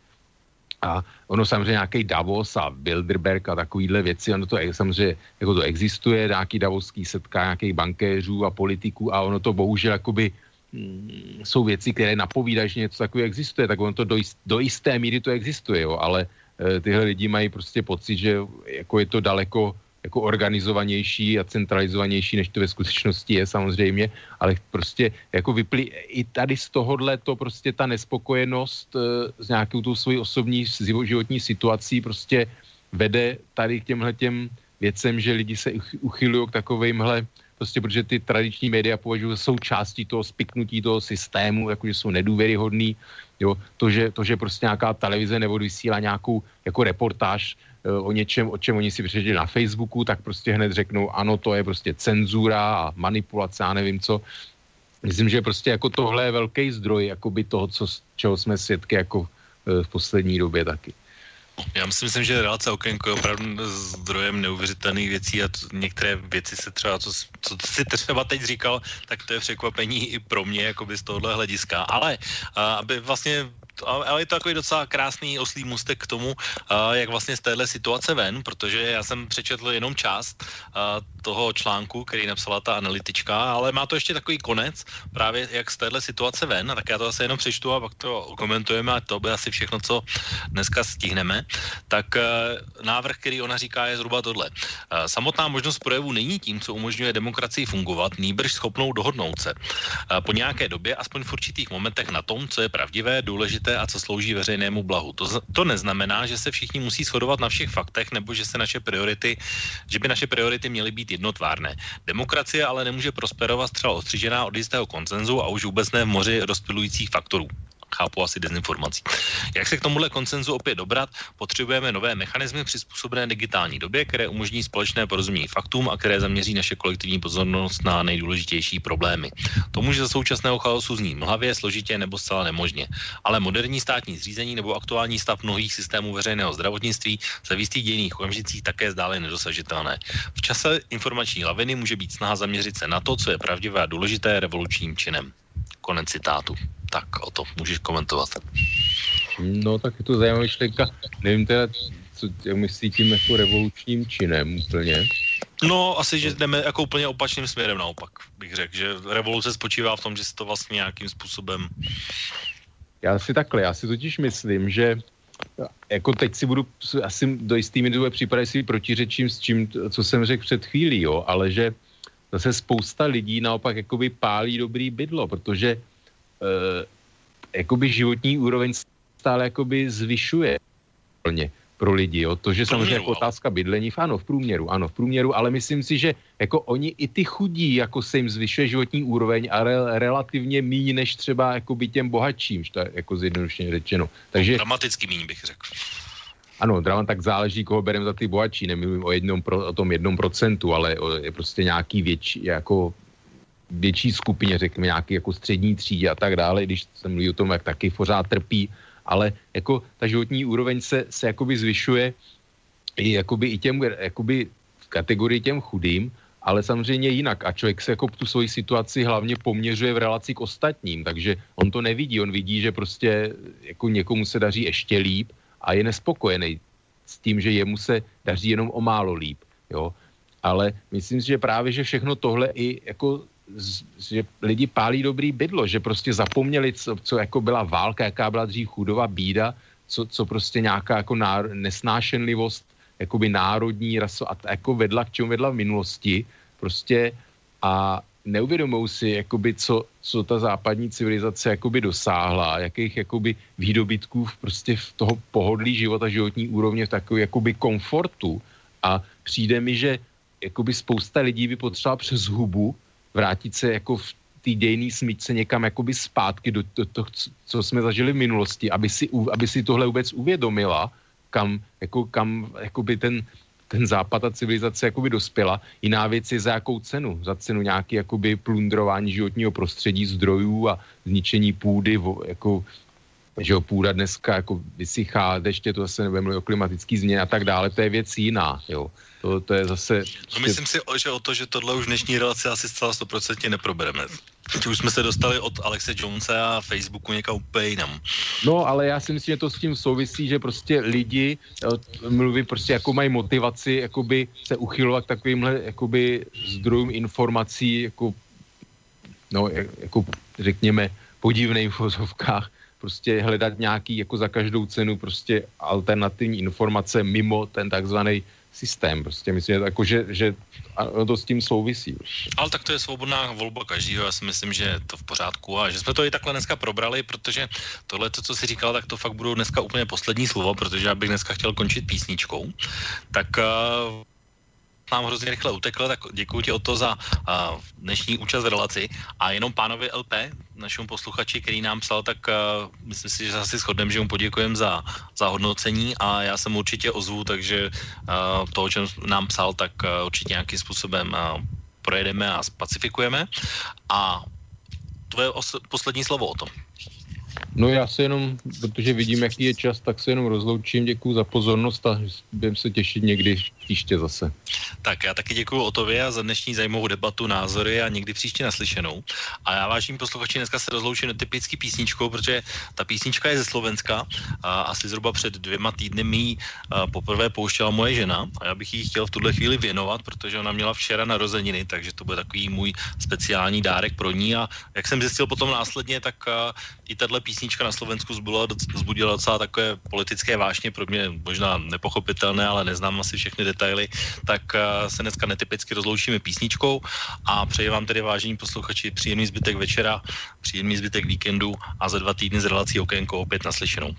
A ono samozřejmě nějaký Davos a Bilderberg a takovýhle věci, ono to je, samozřejmě jako to existuje, nějaký Davosský setká nějakých bankéřů a politiků a ono to bohužel jakoby mm, jsou věci, které napovídají, že něco takového existuje, tak ono to do, jist, do jisté míry to existuje, jo, ale e, tyhle lidi mají prostě pocit, že jako je to daleko jako organizovanější a centralizovanější, než to ve skutečnosti je samozřejmě, ale prostě jako vyplý, i tady z tohohle to prostě ta nespokojenost e, s nějakou tou svojí osobní životní situací prostě vede tady k těmhle těm věcem, že lidi se uchylují k takovýmhle prostě protože ty tradiční média považují za součástí toho spiknutí toho systému, jakože jsou nedůvěryhodný, jo, to, že, to, že prostě nějaká televize nebo vysílá nějakou jako reportáž o něčem, o čem oni si přečetli na Facebooku, tak prostě hned řeknou, ano, to je prostě cenzura a manipulace, já nevím co. Myslím, že prostě jako tohle je velký zdroj jakoby toho, co, čeho jsme svědky jako e, v poslední době taky. Já si myslím, že relace okénko je opravdu zdrojem neuvěřitelných věcí a t- některé věci se třeba, co, co si třeba teď říkal, tak to je překvapení i pro mě, jako z tohohle hlediska. Ale a, aby vlastně ale je to takový docela krásný oslý mustek k tomu, jak vlastně z téhle situace ven, protože já jsem přečetl jenom část toho článku, který napsala ta analytička, ale má to ještě takový konec, právě jak z téhle situace ven, a tak já to zase jenom přečtu a pak to komentujeme a to by asi všechno, co dneska stihneme. Tak návrh, který ona říká, je zhruba tohle. Samotná možnost projevu není tím, co umožňuje demokracii fungovat, nýbrž schopnou dohodnout se. Po nějaké době, aspoň v určitých momentech na tom, co je pravdivé, důležité důležité a co slouží veřejnému blahu. To, to neznamená, že se všichni musí shodovat na všech faktech nebo že se naše priority, že by naše priority měly být jednotvárné. Demokracie ale nemůže prosperovat třeba ostřižená od jistého koncenzu a už vůbec ne v moři rozpilujících faktorů chápu asi dezinformací. Jak se k tomuhle koncenzu opět dobrat, potřebujeme nové mechanismy přizpůsobené digitální době, které umožní společné porozumění faktům a které zaměří naše kolektivní pozornost na nejdůležitější problémy. To může za současného chaosu znít mlhavě, složitě nebo zcela nemožně. Ale moderní státní zřízení nebo aktuální stav mnohých systémů veřejného zdravotnictví se v jistých dějných okamžicích také zdále nedosažitelné. V čase informační laviny může být snaha zaměřit se na to, co je pravdivé a důležité revolučním činem. Konec citátu. Tak o to můžeš komentovat. No tak je to zajímavá myšlenka. Nevím teda, co myslí tím jako revolučním činem úplně. No, asi, že jdeme jako úplně opačným směrem naopak, bych řekl, že revoluce spočívá v tom, že se to vlastně nějakým způsobem... Já si takhle, já si totiž myslím, že jako teď si budu asi do jistý mi případy si protiřečím s čím, co jsem řekl před chvílí, jo, ale že zase spousta lidí naopak jakoby pálí dobrý bydlo, protože uh, jakoby životní úroveň stále jakoby zvyšuje pro lidi. Jo. To, že samozřejmě jako otázka bydlení, ano, v průměru, ano, v průměru, ale myslím si, že jako oni i ty chudí, jako se jim zvyšuje životní úroveň a re, relativně méně než třeba jako by těm bohatším, je jako zjednodušeně řečeno. Takže, Dramaticky méně bych řekl. Ano, drama tak záleží, koho bereme za ty bohatší, nemluvím o, jednom pro, o tom jednom procentu, ale o, je prostě nějaký větší, jako větší skupině, řekněme nějaký jako střední třídě a tak dále, když se mluví o tom, jak taky pořád trpí, ale jako ta životní úroveň se, se jakoby zvyšuje i, jakoby, i těm, jakoby v kategorii těm chudým, ale samozřejmě jinak. A člověk se jako tu svoji situaci hlavně poměřuje v relaci k ostatním, takže on to nevidí. On vidí, že prostě jako někomu se daří ještě líp a je nespokojený s tím, že jemu se daří jenom o málo líp. Jo? Ale myslím si, že právě, že všechno tohle i jako že lidi pálí dobrý bydlo, že prostě zapomněli, co, co jako byla válka, jaká byla dřív chudova, bída, co, co prostě nějaká jako náro, nesnášenlivost, jakoby národní raso a jako vedla, k čemu vedla v minulosti, prostě a neuvědomují si, jakoby, co, co ta západní civilizace jakoby dosáhla, jakých jakoby výdobytků prostě v toho pohodlí života, životní úrovně, v takové jakoby komfortu. A přijde mi, že jakoby spousta lidí by potřebovala přes hubu vrátit se jako v té dějné smyčce někam jakoby zpátky do toho, co jsme zažili v minulosti, aby si, aby si tohle vůbec uvědomila, kam, jako, kam jakoby ten, ten západ a civilizace jakoby dospěla. Jiná věc je za jakou cenu. Za cenu nějaký jakoby plundrování životního prostředí, zdrojů a zničení půdy, jako že jo, půda dneska jako vysychá, ještě to zase nebudeme o klimatický změně a tak dále, to je věc jiná, jo. To, to je zase... No myslím si, že o to, že tohle už dnešní relace asi zcela stoprocentně neprobereme. Už jsme se dostali od Alexe Jonese a Facebooku někam úplně jinam. No, ale já si myslím, že to s tím souvisí, že prostě lidi mluví prostě, jako mají motivaci jakoby se uchylovat k takovýmhle jakoby zdrojům informací, jako, no, jako řekněme, podivných vozovkách, prostě hledat nějaký jako za každou cenu prostě alternativní informace mimo ten takzvaný systém. Prostě myslím, že, jako, že, že to s tím souvisí. Ale tak to je svobodná volba každého. Já si myslím, že je to v pořádku a že jsme to i takhle dneska probrali, protože tohle, to, co si říkal, tak to fakt budou dneska úplně poslední slovo, protože já bych dneska chtěl končit písničkou. Tak uh nám hrozně rychle utekl, tak děkuji ti o to za uh, dnešní účast v relaci. A jenom pánovi LP, našemu posluchači, který nám psal, tak uh, myslím si, že se asi shodneme, že mu poděkujeme za, za hodnocení a já jsem určitě ozvu, takže uh, to, o čem nám psal, tak uh, určitě nějakým způsobem uh, projedeme a spacifikujeme. A tvoje os- poslední slovo o tom. No já se jenom, protože vidím, jaký je čas, tak se jenom rozloučím, děkuji za pozornost a budeme se těšit někdy příště zase. Tak já taky děkuji Otově za dnešní zajímavou debatu, názory a někdy příště naslyšenou. A já vážím posluchači, dneska se rozloučím typický písničkou, protože ta písnička je ze Slovenska a asi zhruba před dvěma týdny mi poprvé pouštěla moje žena a já bych jí chtěl v tuhle chvíli věnovat, protože ona měla včera narozeniny, takže to bude takový můj speciální dárek pro ní a jak jsem zjistil potom následně, tak i tahle písnička na Slovensku zbudila, zbudila docela takové politické vášně, pro mě možná nepochopitelné, ale neznám asi všechny detaily, tak uh, se dneska netypicky rozloučíme písničkou a přeji vám tedy vážení posluchači příjemný zbytek večera, příjemný zbytek víkendu a za dva týdny z relací Okénko opět naslyšenou.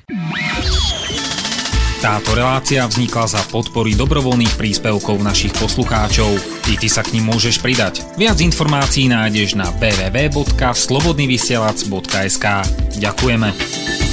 Táto relácia vznikla za podpory dobrovoľných príspevkov našich poslucháčov. I ty sa k ním môžeš pridať. Viac informácií nájdeš na www.slobodnyvysielac.sk Ďakujeme.